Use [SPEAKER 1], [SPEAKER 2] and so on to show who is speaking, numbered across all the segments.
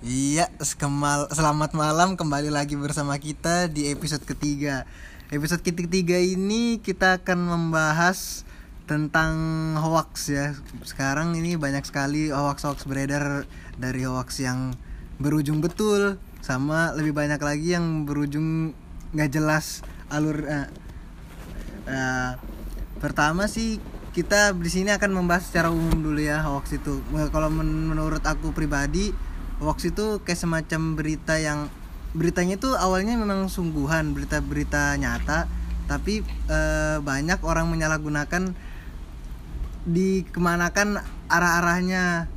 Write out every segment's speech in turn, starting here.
[SPEAKER 1] Iya, sekemal, selamat malam kembali lagi bersama kita di episode ketiga. Episode ketiga ini kita akan membahas tentang hoax ya. Sekarang ini banyak sekali hoax-hoax beredar dari hoax yang berujung betul sama lebih banyak lagi yang berujung nggak jelas alur. eh, eh, pertama sih kita di sini akan membahas secara umum dulu ya hoax itu. Kalau men- menurut aku pribadi hoax itu kayak semacam berita yang beritanya itu awalnya memang sungguhan berita-berita nyata tapi eh, banyak orang menyalahgunakan dikemanakan arah-arahnya.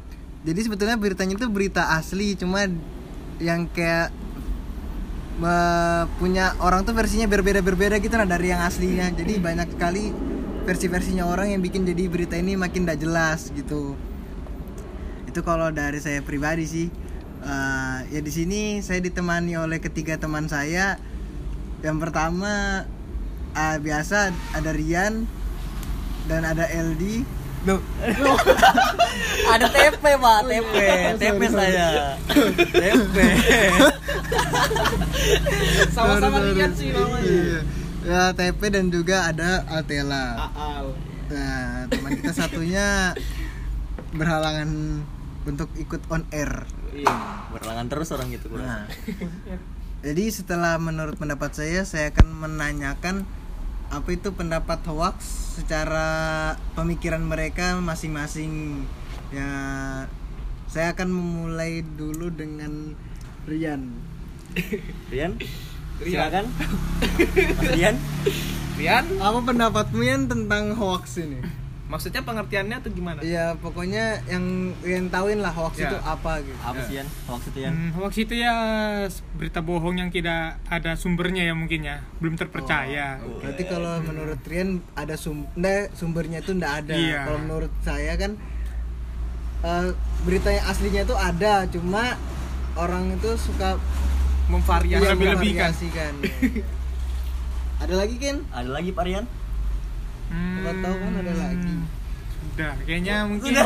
[SPEAKER 1] Jadi sebetulnya beritanya itu berita asli cuma yang kayak eh, punya orang tuh versinya berbeda-berbeda gitu nah dari yang aslinya. Jadi banyak sekali versi-versinya orang yang bikin jadi berita ini makin tidak jelas gitu. Itu kalau dari saya pribadi sih Eh, ya di sini saya ditemani oleh ketiga teman saya yang pertama eh, biasa ada Rian dan ada LD
[SPEAKER 2] Ada TP pak, TP, TP saya, TP.
[SPEAKER 3] Sama-sama
[SPEAKER 1] sorry.
[SPEAKER 3] sih namanya.
[SPEAKER 1] Iya. ya TP dan juga ada Altela
[SPEAKER 3] Aal.
[SPEAKER 1] nah teman kita satunya berhalangan untuk ikut on air
[SPEAKER 3] Iya.
[SPEAKER 2] Berlangan terus orang gitu.
[SPEAKER 1] Nah, jadi setelah menurut pendapat saya, saya akan menanyakan apa itu pendapat hoax secara pemikiran mereka masing-masing. Ya, saya akan memulai dulu dengan Rian.
[SPEAKER 2] Rian,
[SPEAKER 3] Rian.
[SPEAKER 2] silakan. Mas Rian,
[SPEAKER 3] Rian,
[SPEAKER 1] Apa pendapatmu Yan tentang hoax ini?
[SPEAKER 3] Maksudnya pengertiannya atau gimana?
[SPEAKER 1] Ya, pokoknya yang Rian tahuin lah hoax
[SPEAKER 3] Ya.
[SPEAKER 1] itu apa gitu.
[SPEAKER 2] apa sih Rian? Hoax itu Rian?
[SPEAKER 4] Hmm, hoax itu ya berita bohong yang tidak ada sumbernya ya mungkin ya, belum terpercaya.
[SPEAKER 1] Oh, Berarti kalau menurut Rian ada sum nggak, sumbernya itu ndak ada.
[SPEAKER 4] Iya.
[SPEAKER 1] Kalau menurut saya kan eh, berita yang aslinya itu ada, cuma orang itu suka
[SPEAKER 3] Memvariasi.
[SPEAKER 1] iya,
[SPEAKER 4] lebih-lebihkan.
[SPEAKER 1] memvariasikan. ada lagi kan?
[SPEAKER 2] Ada lagi Pak Rian?
[SPEAKER 4] Hmm,
[SPEAKER 1] Siapa tahu kan ada lagi.
[SPEAKER 4] Udah, kayaknya mungkin
[SPEAKER 2] Wah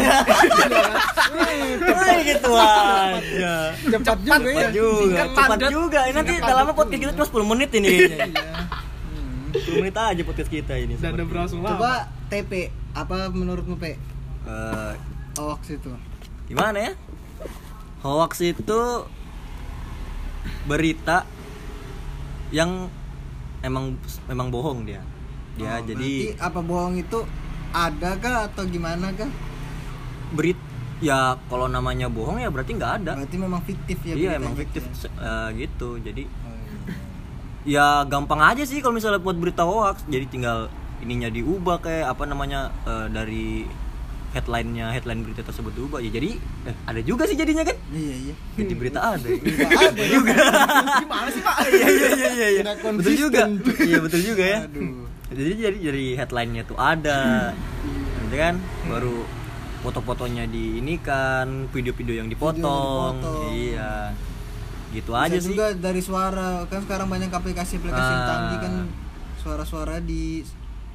[SPEAKER 2] gitu aja.
[SPEAKER 1] Cepat juga ya.
[SPEAKER 2] Cepat juga, cepat
[SPEAKER 3] padat.
[SPEAKER 2] juga. Ini nanti
[SPEAKER 3] Singkat,
[SPEAKER 2] tak lama
[SPEAKER 3] padat.
[SPEAKER 2] podcast kita cuma 10 menit ini.
[SPEAKER 1] Iya. Hmm.
[SPEAKER 2] 10 menit aja podcast kita ini.
[SPEAKER 3] Dan ada
[SPEAKER 2] seperti-
[SPEAKER 3] berlangsung lama.
[SPEAKER 1] Coba TP, apa menurutmu P?
[SPEAKER 2] Eh,
[SPEAKER 1] Hoax itu.
[SPEAKER 2] gimana ya? Hoax itu berita yang emang memang bohong dia. Dia
[SPEAKER 1] Oh,
[SPEAKER 2] jadi
[SPEAKER 1] apa bohong itu ada kah atau gimana kah?
[SPEAKER 2] berit ya kalau namanya bohong ya berarti nggak ada.
[SPEAKER 1] Berarti memang fiktif ya
[SPEAKER 2] iya emang fiktif
[SPEAKER 1] ya?
[SPEAKER 2] eh, gitu. Jadi
[SPEAKER 1] Oh, iya.
[SPEAKER 2] ya gampang aja sih kalau misalnya buat berita hoax. Jadi tinggal ininya diubah kayak apa namanya eh, dari headline-nya headline berita tersebut diubah ya jadi eh, ada juga sih jadinya kan
[SPEAKER 1] Iya, iya.
[SPEAKER 2] jadi berita ada
[SPEAKER 1] ada juga.
[SPEAKER 3] Gimana sih, Pak?
[SPEAKER 2] iya iya iya iya betul juga iya betul juga ya
[SPEAKER 1] Aduh.
[SPEAKER 2] Jadi jadi jadi headline-nya tuh ada gitu kan baru foto-fotonya di ini kan video-video yang dipotong,
[SPEAKER 1] dipotong.
[SPEAKER 2] iya gitu
[SPEAKER 1] Bisa
[SPEAKER 2] aja sih
[SPEAKER 1] juga dari suara kan sekarang banyak aplikasi-aplikasi yang
[SPEAKER 2] Ah.
[SPEAKER 1] canggih kan suara-suara di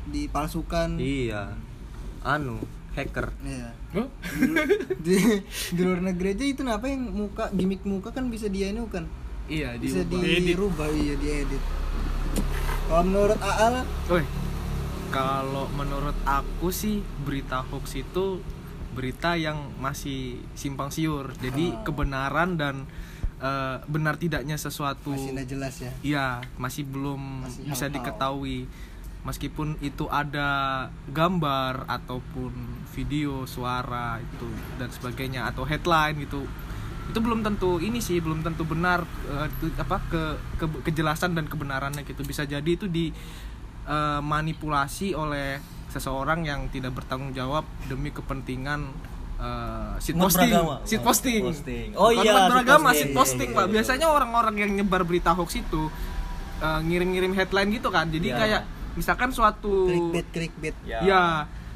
[SPEAKER 1] dipalsukan.
[SPEAKER 2] iya anu hacker
[SPEAKER 1] Iya.
[SPEAKER 3] Huh?
[SPEAKER 1] di, di luar negeri aja itu apa yang muka gimmick muka kan bisa dia ini kan
[SPEAKER 3] Iya,
[SPEAKER 1] bisa
[SPEAKER 3] diubah.
[SPEAKER 1] dirubah iya diedit kalau menurut Aal
[SPEAKER 3] Woi, kalau menurut aku sih berita hoax itu berita yang masih simpang siur. Jadi
[SPEAKER 1] Ah.
[SPEAKER 3] kebenaran dan eh, benar tidaknya sesuatu
[SPEAKER 1] masih nggak jelas ya
[SPEAKER 3] Iya, masih belum
[SPEAKER 1] Masih
[SPEAKER 3] bisa
[SPEAKER 1] hal-hal.
[SPEAKER 3] diketahui. Meskipun itu ada gambar ataupun video, suara itu dan sebagainya atau headline gitu. Itu belum tentu ini sih, belum tentu benar eh, itu apa ke, ke- kejelasan dan kebenarannya gitu. Bisa jadi itu di eh, manipulasi oleh seseorang yang tidak bertanggung jawab demi kepentingan eh, seed
[SPEAKER 2] Umat
[SPEAKER 3] posting,
[SPEAKER 2] Oh,
[SPEAKER 3] posting.
[SPEAKER 2] posting. Oh
[SPEAKER 3] Bukan
[SPEAKER 2] iya,
[SPEAKER 3] beragama,
[SPEAKER 2] posting.
[SPEAKER 3] seed
[SPEAKER 2] Iya,
[SPEAKER 3] posting,
[SPEAKER 2] iya,
[SPEAKER 3] Pak.
[SPEAKER 2] iya.
[SPEAKER 3] Biasanya orang-orang yang nyebar berita hoax itu eh, ngirim-ngirim headline gitu kan. Jadi
[SPEAKER 2] Iya.
[SPEAKER 3] kayak misalkan suatu
[SPEAKER 1] clickbait clickbait
[SPEAKER 2] ya,
[SPEAKER 3] ya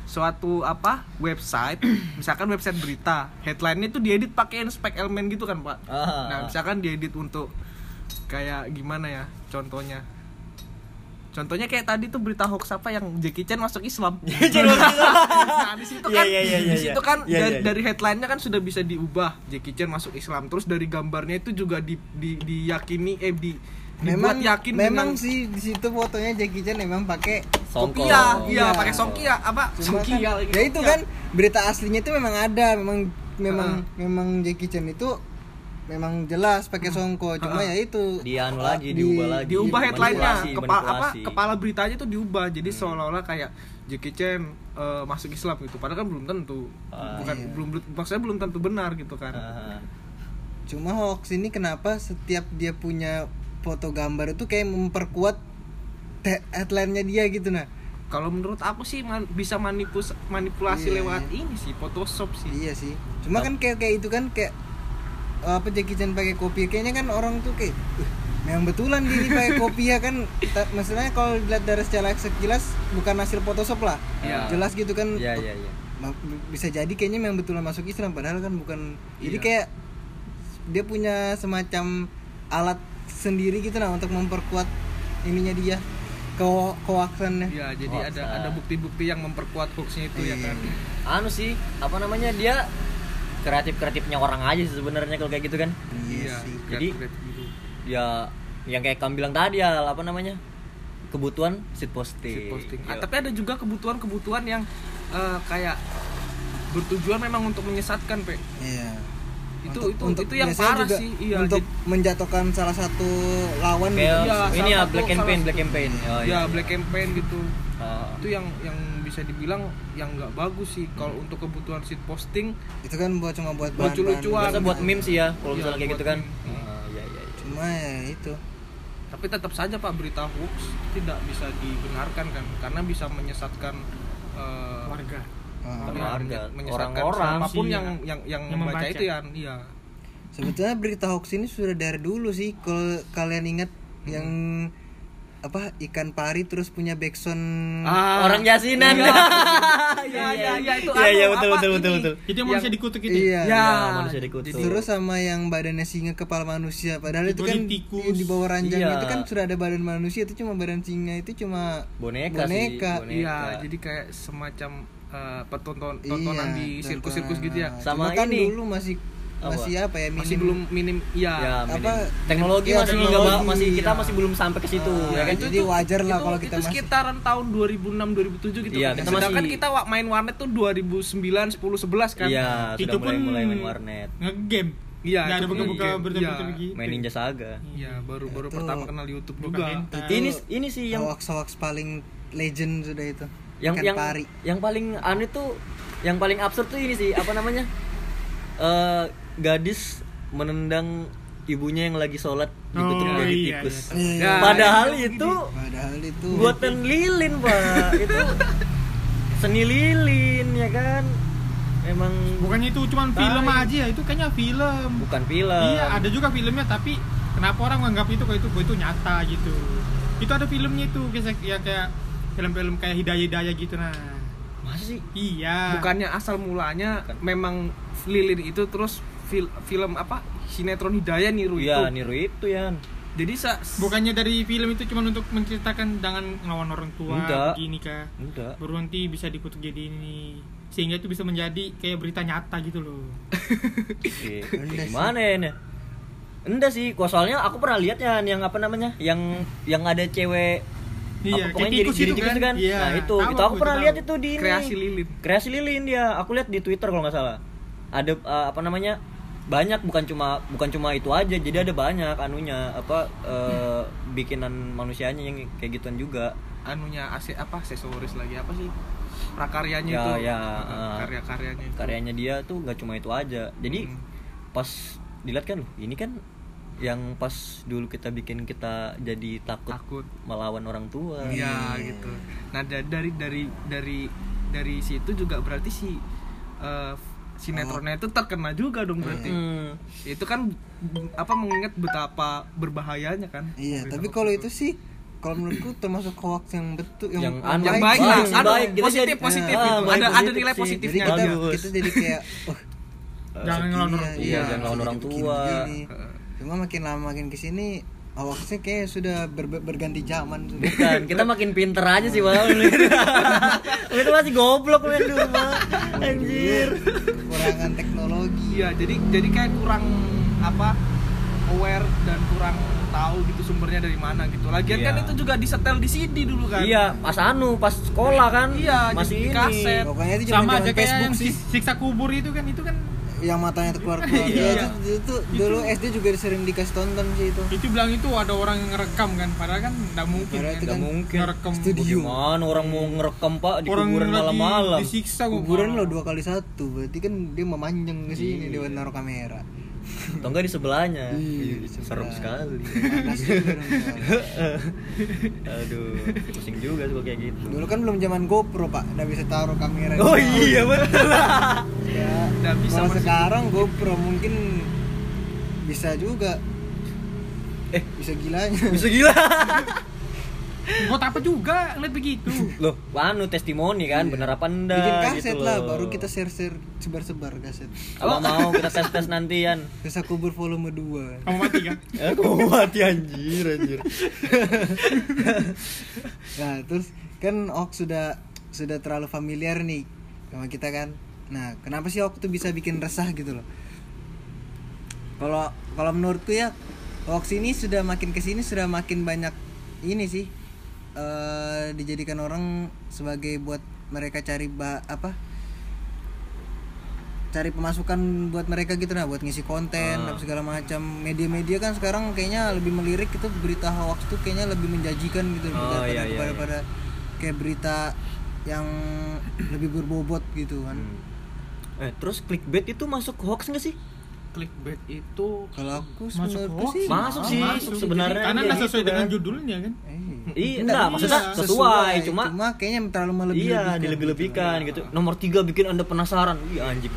[SPEAKER 3] suatu apa website misalkan website berita headline itu diedit pakai spek elemen gitu kan pak
[SPEAKER 2] Ah.
[SPEAKER 3] nah misalkan diedit untuk kayak gimana ya contohnya Contohnya kayak tadi tuh berita hoax apa yang Jackie Chan masuk Islam. Nah, di situ kan
[SPEAKER 2] iya, iya,
[SPEAKER 3] di
[SPEAKER 2] iya,
[SPEAKER 3] situ
[SPEAKER 2] iya.
[SPEAKER 3] kan dari,
[SPEAKER 2] iya, iya.
[SPEAKER 3] dari headline-nya kan sudah bisa diubah Jackie Chan masuk Islam. Terus dari gambarnya itu juga di, di diyakini eh di
[SPEAKER 1] memang
[SPEAKER 3] yakin
[SPEAKER 1] memang
[SPEAKER 3] dengan
[SPEAKER 1] sih di situ fotonya Jackie Chan memang pakai
[SPEAKER 2] Songkok.
[SPEAKER 3] Songkia,
[SPEAKER 1] Iya.
[SPEAKER 3] iya. pakai Songkia apa? Songkia
[SPEAKER 1] kan,
[SPEAKER 3] lagi.
[SPEAKER 1] ya itu kan berita aslinya itu memang ada memang memang memang Jackie Chan itu memang jelas pakai songko cuma ya itu.
[SPEAKER 2] Di anu lagi,
[SPEAKER 1] di-
[SPEAKER 2] diubah lagi.
[SPEAKER 3] diubah headline-nya. Kepala apa kepala beritanya tuh diubah. Jadi seolah-olah kayak Jackie Chan eh, masuk Islam gitu. Padahal kan belum tentu.
[SPEAKER 2] Ah,
[SPEAKER 3] bukan
[SPEAKER 1] iya.
[SPEAKER 3] belum maksudnya belum tentu benar gitu kan.
[SPEAKER 2] Ah,
[SPEAKER 1] cuma hoax ini kenapa setiap dia punya foto gambar itu kayak memperkuat te- headline-nya dia gitu nah
[SPEAKER 3] kalau menurut aku sih man- bisa manipus manipulasi
[SPEAKER 1] Iya.
[SPEAKER 3] lewat ini sih Photoshop sih
[SPEAKER 1] iya sih cuma kan kayak kayak itu kan kayak apa Jackie Chan pakai kopi kayaknya kan orang tuh kayak "Uh, memang betulan dia pakai kopi ya kan Ta- maksudnya kalau dilihat dari secara sekilas bukan hasil Photoshop lah
[SPEAKER 3] Iya.
[SPEAKER 1] jelas gitu kan
[SPEAKER 2] Iya,
[SPEAKER 1] oh,
[SPEAKER 2] iya, iya.
[SPEAKER 1] Ma- bisa jadi kayaknya memang betulan masuk Islam padahal kan bukan jadi
[SPEAKER 3] Iya.
[SPEAKER 1] kayak dia punya semacam alat sendiri gitu nah untuk memperkuat ininya dia ke koaksannya
[SPEAKER 3] ya jadi
[SPEAKER 2] Hoax,
[SPEAKER 3] ada
[SPEAKER 2] ah.
[SPEAKER 3] ada bukti-bukti yang memperkuat hoaxnya itu ya
[SPEAKER 1] Iya.
[SPEAKER 3] kan
[SPEAKER 2] Anu sih, apa namanya dia kreatif kreatifnya orang aja sih sebenarnya kalau kayak gitu kan.
[SPEAKER 1] iya sih
[SPEAKER 2] Jadi-
[SPEAKER 3] gitu.
[SPEAKER 2] Ya yang kayak kamu bilang tadi ya apa namanya kebutuhan sit posting.
[SPEAKER 3] Posting. Ah,
[SPEAKER 2] Ya.
[SPEAKER 3] tapi ada juga kebutuhan-kebutuhan yang eh, kayak bertujuan memang untuk menyesatkan, Pe.
[SPEAKER 1] iya
[SPEAKER 3] Itu itu itu yang
[SPEAKER 1] biasanya
[SPEAKER 3] parah
[SPEAKER 1] juga
[SPEAKER 3] sih. Iya.
[SPEAKER 1] untuk
[SPEAKER 3] jadi-
[SPEAKER 1] menjatuhkan salah satu lawan
[SPEAKER 2] Kayak
[SPEAKER 1] gitu.
[SPEAKER 3] Iya,
[SPEAKER 2] ini
[SPEAKER 3] salah
[SPEAKER 2] ya black campaign, black campaign. Oh,
[SPEAKER 3] ya black campaign gitu.
[SPEAKER 2] Ah.
[SPEAKER 3] Itu yang yang bisa dibilang yang nggak bagus sih kalau untuk kebutuhan shit posting
[SPEAKER 1] itu kan buat cuma buat
[SPEAKER 3] Buat
[SPEAKER 1] bahan-bahan
[SPEAKER 3] lucu-lucuan.
[SPEAKER 2] Biasa buat meme sih ya kalau
[SPEAKER 3] Iya,
[SPEAKER 2] misalnya kayak
[SPEAKER 3] buat
[SPEAKER 2] gitu kan. Ah, iya iya iya.
[SPEAKER 1] cuma ya itu
[SPEAKER 3] tapi tetap saja Pak berita hoax tidak bisa dibenarkan kan karena bisa menyesatkan eh,
[SPEAKER 4] warga
[SPEAKER 1] Ah.
[SPEAKER 3] ya, menyesatkan
[SPEAKER 2] orang-orang
[SPEAKER 3] siapa pun
[SPEAKER 4] sih,
[SPEAKER 3] yang
[SPEAKER 4] ya.
[SPEAKER 3] yang yang,
[SPEAKER 4] Yang
[SPEAKER 3] membaca,
[SPEAKER 4] membaca.
[SPEAKER 3] itu ya iya
[SPEAKER 1] sebetulnya berita hoax ini sudah dari dulu sih kalau kalian ingat yang apa ikan pari terus punya backsound
[SPEAKER 2] Orang jasinan.
[SPEAKER 3] Iya, iya, iya, itu
[SPEAKER 2] Iya iya betul
[SPEAKER 3] apa
[SPEAKER 2] betul betul
[SPEAKER 3] ini?
[SPEAKER 2] betul.
[SPEAKER 4] itu yang manusia dikutuk itu
[SPEAKER 1] iya
[SPEAKER 3] Ya,
[SPEAKER 2] Ya, manusia dikutuk.
[SPEAKER 1] terus sama yang badannya singa kepala manusia padahal itu kan
[SPEAKER 4] Politikus.
[SPEAKER 1] di bawah ranjang
[SPEAKER 2] Iya.
[SPEAKER 1] itu kan sudah ada badan manusia itu cuma badan singa itu cuma
[SPEAKER 2] Boneka,
[SPEAKER 1] boneka.
[SPEAKER 2] sih. Boneka.
[SPEAKER 3] iya jadi kayak semacam eh, pertonton tontonan
[SPEAKER 1] Iya,
[SPEAKER 3] di sirkus-sirkus gitu ya
[SPEAKER 2] Sama
[SPEAKER 1] Cuma kan
[SPEAKER 2] ini.
[SPEAKER 1] dulu masih
[SPEAKER 2] Apa?
[SPEAKER 1] masih apa ya
[SPEAKER 3] masih
[SPEAKER 1] minim-
[SPEAKER 3] belum minim iya
[SPEAKER 2] Ya,
[SPEAKER 1] Apa,
[SPEAKER 2] minim. teknologi
[SPEAKER 1] iya,
[SPEAKER 2] masih nggak
[SPEAKER 1] teknologi,
[SPEAKER 2] ba- masih kita
[SPEAKER 1] iya.
[SPEAKER 2] masih belum sampai ke situ
[SPEAKER 1] Ah,
[SPEAKER 2] ya kan.
[SPEAKER 1] Jadi wajar lah kalau kita
[SPEAKER 3] itu
[SPEAKER 1] masih-
[SPEAKER 3] sekitaran tahun 2006 2007 gitu
[SPEAKER 2] Iya,
[SPEAKER 3] kan.
[SPEAKER 2] kita
[SPEAKER 3] Sedangkan
[SPEAKER 2] masih-
[SPEAKER 3] kita main warnet tuh 2009 10 11 kan.
[SPEAKER 2] Iya,
[SPEAKER 4] itu
[SPEAKER 2] sudah
[SPEAKER 4] pun
[SPEAKER 2] mulai mulai main warnet.
[SPEAKER 4] ngegame
[SPEAKER 3] Iya,
[SPEAKER 4] nggak ada buka-buka
[SPEAKER 3] Iya.
[SPEAKER 4] begitu
[SPEAKER 2] Main Ninja Saga.
[SPEAKER 3] Iya, baru-baru
[SPEAKER 1] Itu-
[SPEAKER 3] pertama kenal YouTube juga.
[SPEAKER 4] hentai.
[SPEAKER 1] Itu
[SPEAKER 2] Ini ini sih yang
[SPEAKER 1] hoax-hoax paling legend sudah itu
[SPEAKER 2] yang
[SPEAKER 1] Ikan
[SPEAKER 2] yang
[SPEAKER 1] pari.
[SPEAKER 2] yang paling aneh tuh yang paling absurd tuh ini sih apa namanya? Eh gadis menendang ibunya yang lagi sholat dikutuk
[SPEAKER 4] Oh,
[SPEAKER 2] jadi
[SPEAKER 4] iya,
[SPEAKER 2] tikus.
[SPEAKER 1] iya.
[SPEAKER 3] Ya,
[SPEAKER 2] padahal
[SPEAKER 3] itu
[SPEAKER 2] itu
[SPEAKER 1] padahal itu
[SPEAKER 2] buatan lilin pak. Itu seni lilin ya kan? Emang
[SPEAKER 4] bukannya itu cuma
[SPEAKER 2] Tai.
[SPEAKER 4] film aja ya itu kayaknya film.
[SPEAKER 2] Bukan film.
[SPEAKER 4] Iya ada juga filmnya tapi kenapa orang menganggap itu kalau itu itu nyata gitu. Itu ada filmnya itu kayak ya kayak film-film kayak hidayah hidayah gitu nah
[SPEAKER 2] masa sih
[SPEAKER 4] iya
[SPEAKER 3] Bukannya asal mulanya
[SPEAKER 2] Bukan.
[SPEAKER 3] memang Lilin itu terus fil- film apa? Sinetron Hidayah niru
[SPEAKER 2] iya
[SPEAKER 3] itu.
[SPEAKER 2] niru itu ya
[SPEAKER 3] Jadi sa
[SPEAKER 4] bukannya dari film itu cuma untuk menceritakan jangan ngelawan orang tua
[SPEAKER 2] Enggak.
[SPEAKER 4] begini kah
[SPEAKER 2] enggak
[SPEAKER 4] baru nanti bisa dikutuk jadi ini sehingga itu bisa menjadi kayak berita nyata gitu loh
[SPEAKER 1] sih.
[SPEAKER 2] gimana ya ini? Enggak sih, kok soalnya aku pernah lihat ya yang apa namanya? Yang yang ada cewek
[SPEAKER 4] Iya, kayak
[SPEAKER 2] pokoknya jadi, jadi
[SPEAKER 4] itu
[SPEAKER 2] tikus
[SPEAKER 4] kan?
[SPEAKER 2] kan?
[SPEAKER 4] Iya,
[SPEAKER 2] Nah, itu,
[SPEAKER 4] tahu
[SPEAKER 2] itu
[SPEAKER 4] aku,
[SPEAKER 2] aku pernah lihat itu di ini.
[SPEAKER 3] kreasi Lilin.
[SPEAKER 2] Kreasi lilin dia. Aku lihat di Twitter kalau nggak salah. Ada eh, apa namanya? Banyak bukan cuma bukan cuma itu aja. Jadi ada banyak anunya apa eh, bikinan manusianya yang kayak gituan juga.
[SPEAKER 3] anunya ase apa aksesoris lagi apa sih? Prakaryanya
[SPEAKER 2] Ya,
[SPEAKER 3] itu.
[SPEAKER 2] ya, uh,
[SPEAKER 3] karya-karyanya itu.
[SPEAKER 2] karyanya dia tuh nggak cuma itu aja jadi
[SPEAKER 3] Hmm.
[SPEAKER 2] pas dilihat kan ini kan yang pas dulu kita bikin kita jadi takut,
[SPEAKER 3] Takut.
[SPEAKER 2] melawan orang tua
[SPEAKER 3] Iya gitu. Nah da- dari dari dari dari situ juga berarti si eh, sinetronnya itu terkena juga dong berarti.
[SPEAKER 2] Hmm.
[SPEAKER 3] Itu kan apa mengingat betapa berbahayanya kan.
[SPEAKER 1] iya tapi kalau
[SPEAKER 3] itu.
[SPEAKER 1] sih kalau menurutku termasuk hoax yang betul
[SPEAKER 2] Yang
[SPEAKER 1] yang,
[SPEAKER 2] anu,
[SPEAKER 3] yang
[SPEAKER 2] baik
[SPEAKER 3] lah,
[SPEAKER 2] baik.
[SPEAKER 3] Positif positif itu.
[SPEAKER 2] baik,
[SPEAKER 3] Ada ada
[SPEAKER 2] positif
[SPEAKER 3] nilai
[SPEAKER 2] sih.
[SPEAKER 1] jadi
[SPEAKER 3] positifnya.
[SPEAKER 1] kita kita jadi kayak oh
[SPEAKER 4] Jangan ngelawan orang
[SPEAKER 1] iya,
[SPEAKER 2] tua. Jangan ngelawan orang tua.
[SPEAKER 1] Cuma makin lama makin ke sini hoaxnya kayak sudah ber- berganti zaman sudah.
[SPEAKER 2] Bukan, kita makin pinter aja sih bang Itu masih goblok men di rumah Anjir
[SPEAKER 1] Kurangan teknologi.
[SPEAKER 3] Iya, jadi jadi kayak kurang apa aware dan kurang tahu gitu sumbernya dari mana gitu. Lagian
[SPEAKER 2] Iya.
[SPEAKER 3] kan itu juga disetel di CD dulu kan.
[SPEAKER 2] Iya, pas anu, pas sekolah kan
[SPEAKER 3] Iya,
[SPEAKER 2] Masih ini
[SPEAKER 3] kaset.
[SPEAKER 1] Pokoknya itu
[SPEAKER 4] sama aja kayak
[SPEAKER 1] Facebook
[SPEAKER 4] yang
[SPEAKER 1] sih.
[SPEAKER 4] siksa kubur itu kan itu kan
[SPEAKER 1] Yang matanya keluar keluar.
[SPEAKER 3] Iya.
[SPEAKER 1] Iya, itu, itu dulu SD juga sering dikasih tonton sih itu.
[SPEAKER 4] itu bilang itu ada orang yang ngerekam kan padahal kan nggak mungkin
[SPEAKER 1] Padahal
[SPEAKER 4] kan
[SPEAKER 1] itu
[SPEAKER 2] Gak
[SPEAKER 1] kan
[SPEAKER 2] mungkin
[SPEAKER 4] ngerekam
[SPEAKER 1] studio.
[SPEAKER 2] Gimana orang mau ngerekam pak di
[SPEAKER 4] orang
[SPEAKER 2] kuburan malam-malam
[SPEAKER 4] disiksa
[SPEAKER 1] Kuburan lo dua kali satu, berarti kan dia memanjang ke sini
[SPEAKER 2] Iya.
[SPEAKER 1] dia naruh kamera.
[SPEAKER 2] Atau enggak di sebelahnya
[SPEAKER 1] Iya, di
[SPEAKER 2] Serem sekali. Aduh, pusing juga sih kalau kayak gitu
[SPEAKER 1] Dulu kan belum zaman GoPro pak, nggak bisa taruh kamera.
[SPEAKER 2] Oh iya betul
[SPEAKER 1] Ya,
[SPEAKER 3] Nggak bisa
[SPEAKER 1] kalau
[SPEAKER 3] masih-
[SPEAKER 1] sekarang GoPro mungkin bisa juga.
[SPEAKER 2] Eh.
[SPEAKER 1] bisa gilanya.
[SPEAKER 2] Bisa gila
[SPEAKER 4] buat apa juga ngeliat begitu
[SPEAKER 2] Loh, anu testimoni kan, bener apa enggak
[SPEAKER 1] Bikin kaset
[SPEAKER 2] gitu
[SPEAKER 1] lah,
[SPEAKER 2] loh.
[SPEAKER 1] baru kita share-share sebar-sebar kaset.
[SPEAKER 2] Kalau mau kita tes-tes nantian
[SPEAKER 1] Kisah kubur volume 2
[SPEAKER 4] kamu mati kan
[SPEAKER 2] Eh, kok mati anjir, anjir
[SPEAKER 1] Nah, terus kan Ok sudah sudah terlalu familiar nih sama kita kan. Nah, kenapa sih Ok tuh bisa bikin resah gitu loh? Kalau kalau menurutku ya hoax ini sudah makin ke sini sudah makin banyak ini sih eh dijadikan orang sebagai buat mereka cari ba apa? Cari pemasukan buat mereka gitu nah buat ngisi konten
[SPEAKER 2] Ah.
[SPEAKER 1] apa segala macam. Media-media kan sekarang kayaknya lebih melirik itu berita hoax tuh kayaknya lebih menjanjikan gitu
[SPEAKER 2] Oh,
[SPEAKER 1] daripada
[SPEAKER 2] iya, iya,
[SPEAKER 1] daripada kayak berita yang lebih berbobot gitu kan.
[SPEAKER 2] Eh, terus clickbait itu masuk hoax nggak sih?
[SPEAKER 3] Clickbait itu
[SPEAKER 1] kalau aku
[SPEAKER 4] Masuk
[SPEAKER 1] sih
[SPEAKER 2] Masuk sih,
[SPEAKER 4] masuk.
[SPEAKER 2] sebenarnya
[SPEAKER 4] karena nggak sesuai
[SPEAKER 2] gitu
[SPEAKER 4] dengan
[SPEAKER 2] kan.
[SPEAKER 4] judulnya kan
[SPEAKER 1] eh,
[SPEAKER 2] Iya,
[SPEAKER 1] enggak,
[SPEAKER 2] maksudnya
[SPEAKER 1] iya,
[SPEAKER 2] sesuai, cuma
[SPEAKER 1] cuma kayaknya terlalu melebih-lebihkan
[SPEAKER 2] Iya, dilebih-lebihkan gitu. Nomor tiga bikin anda penasaran. Iya anjing.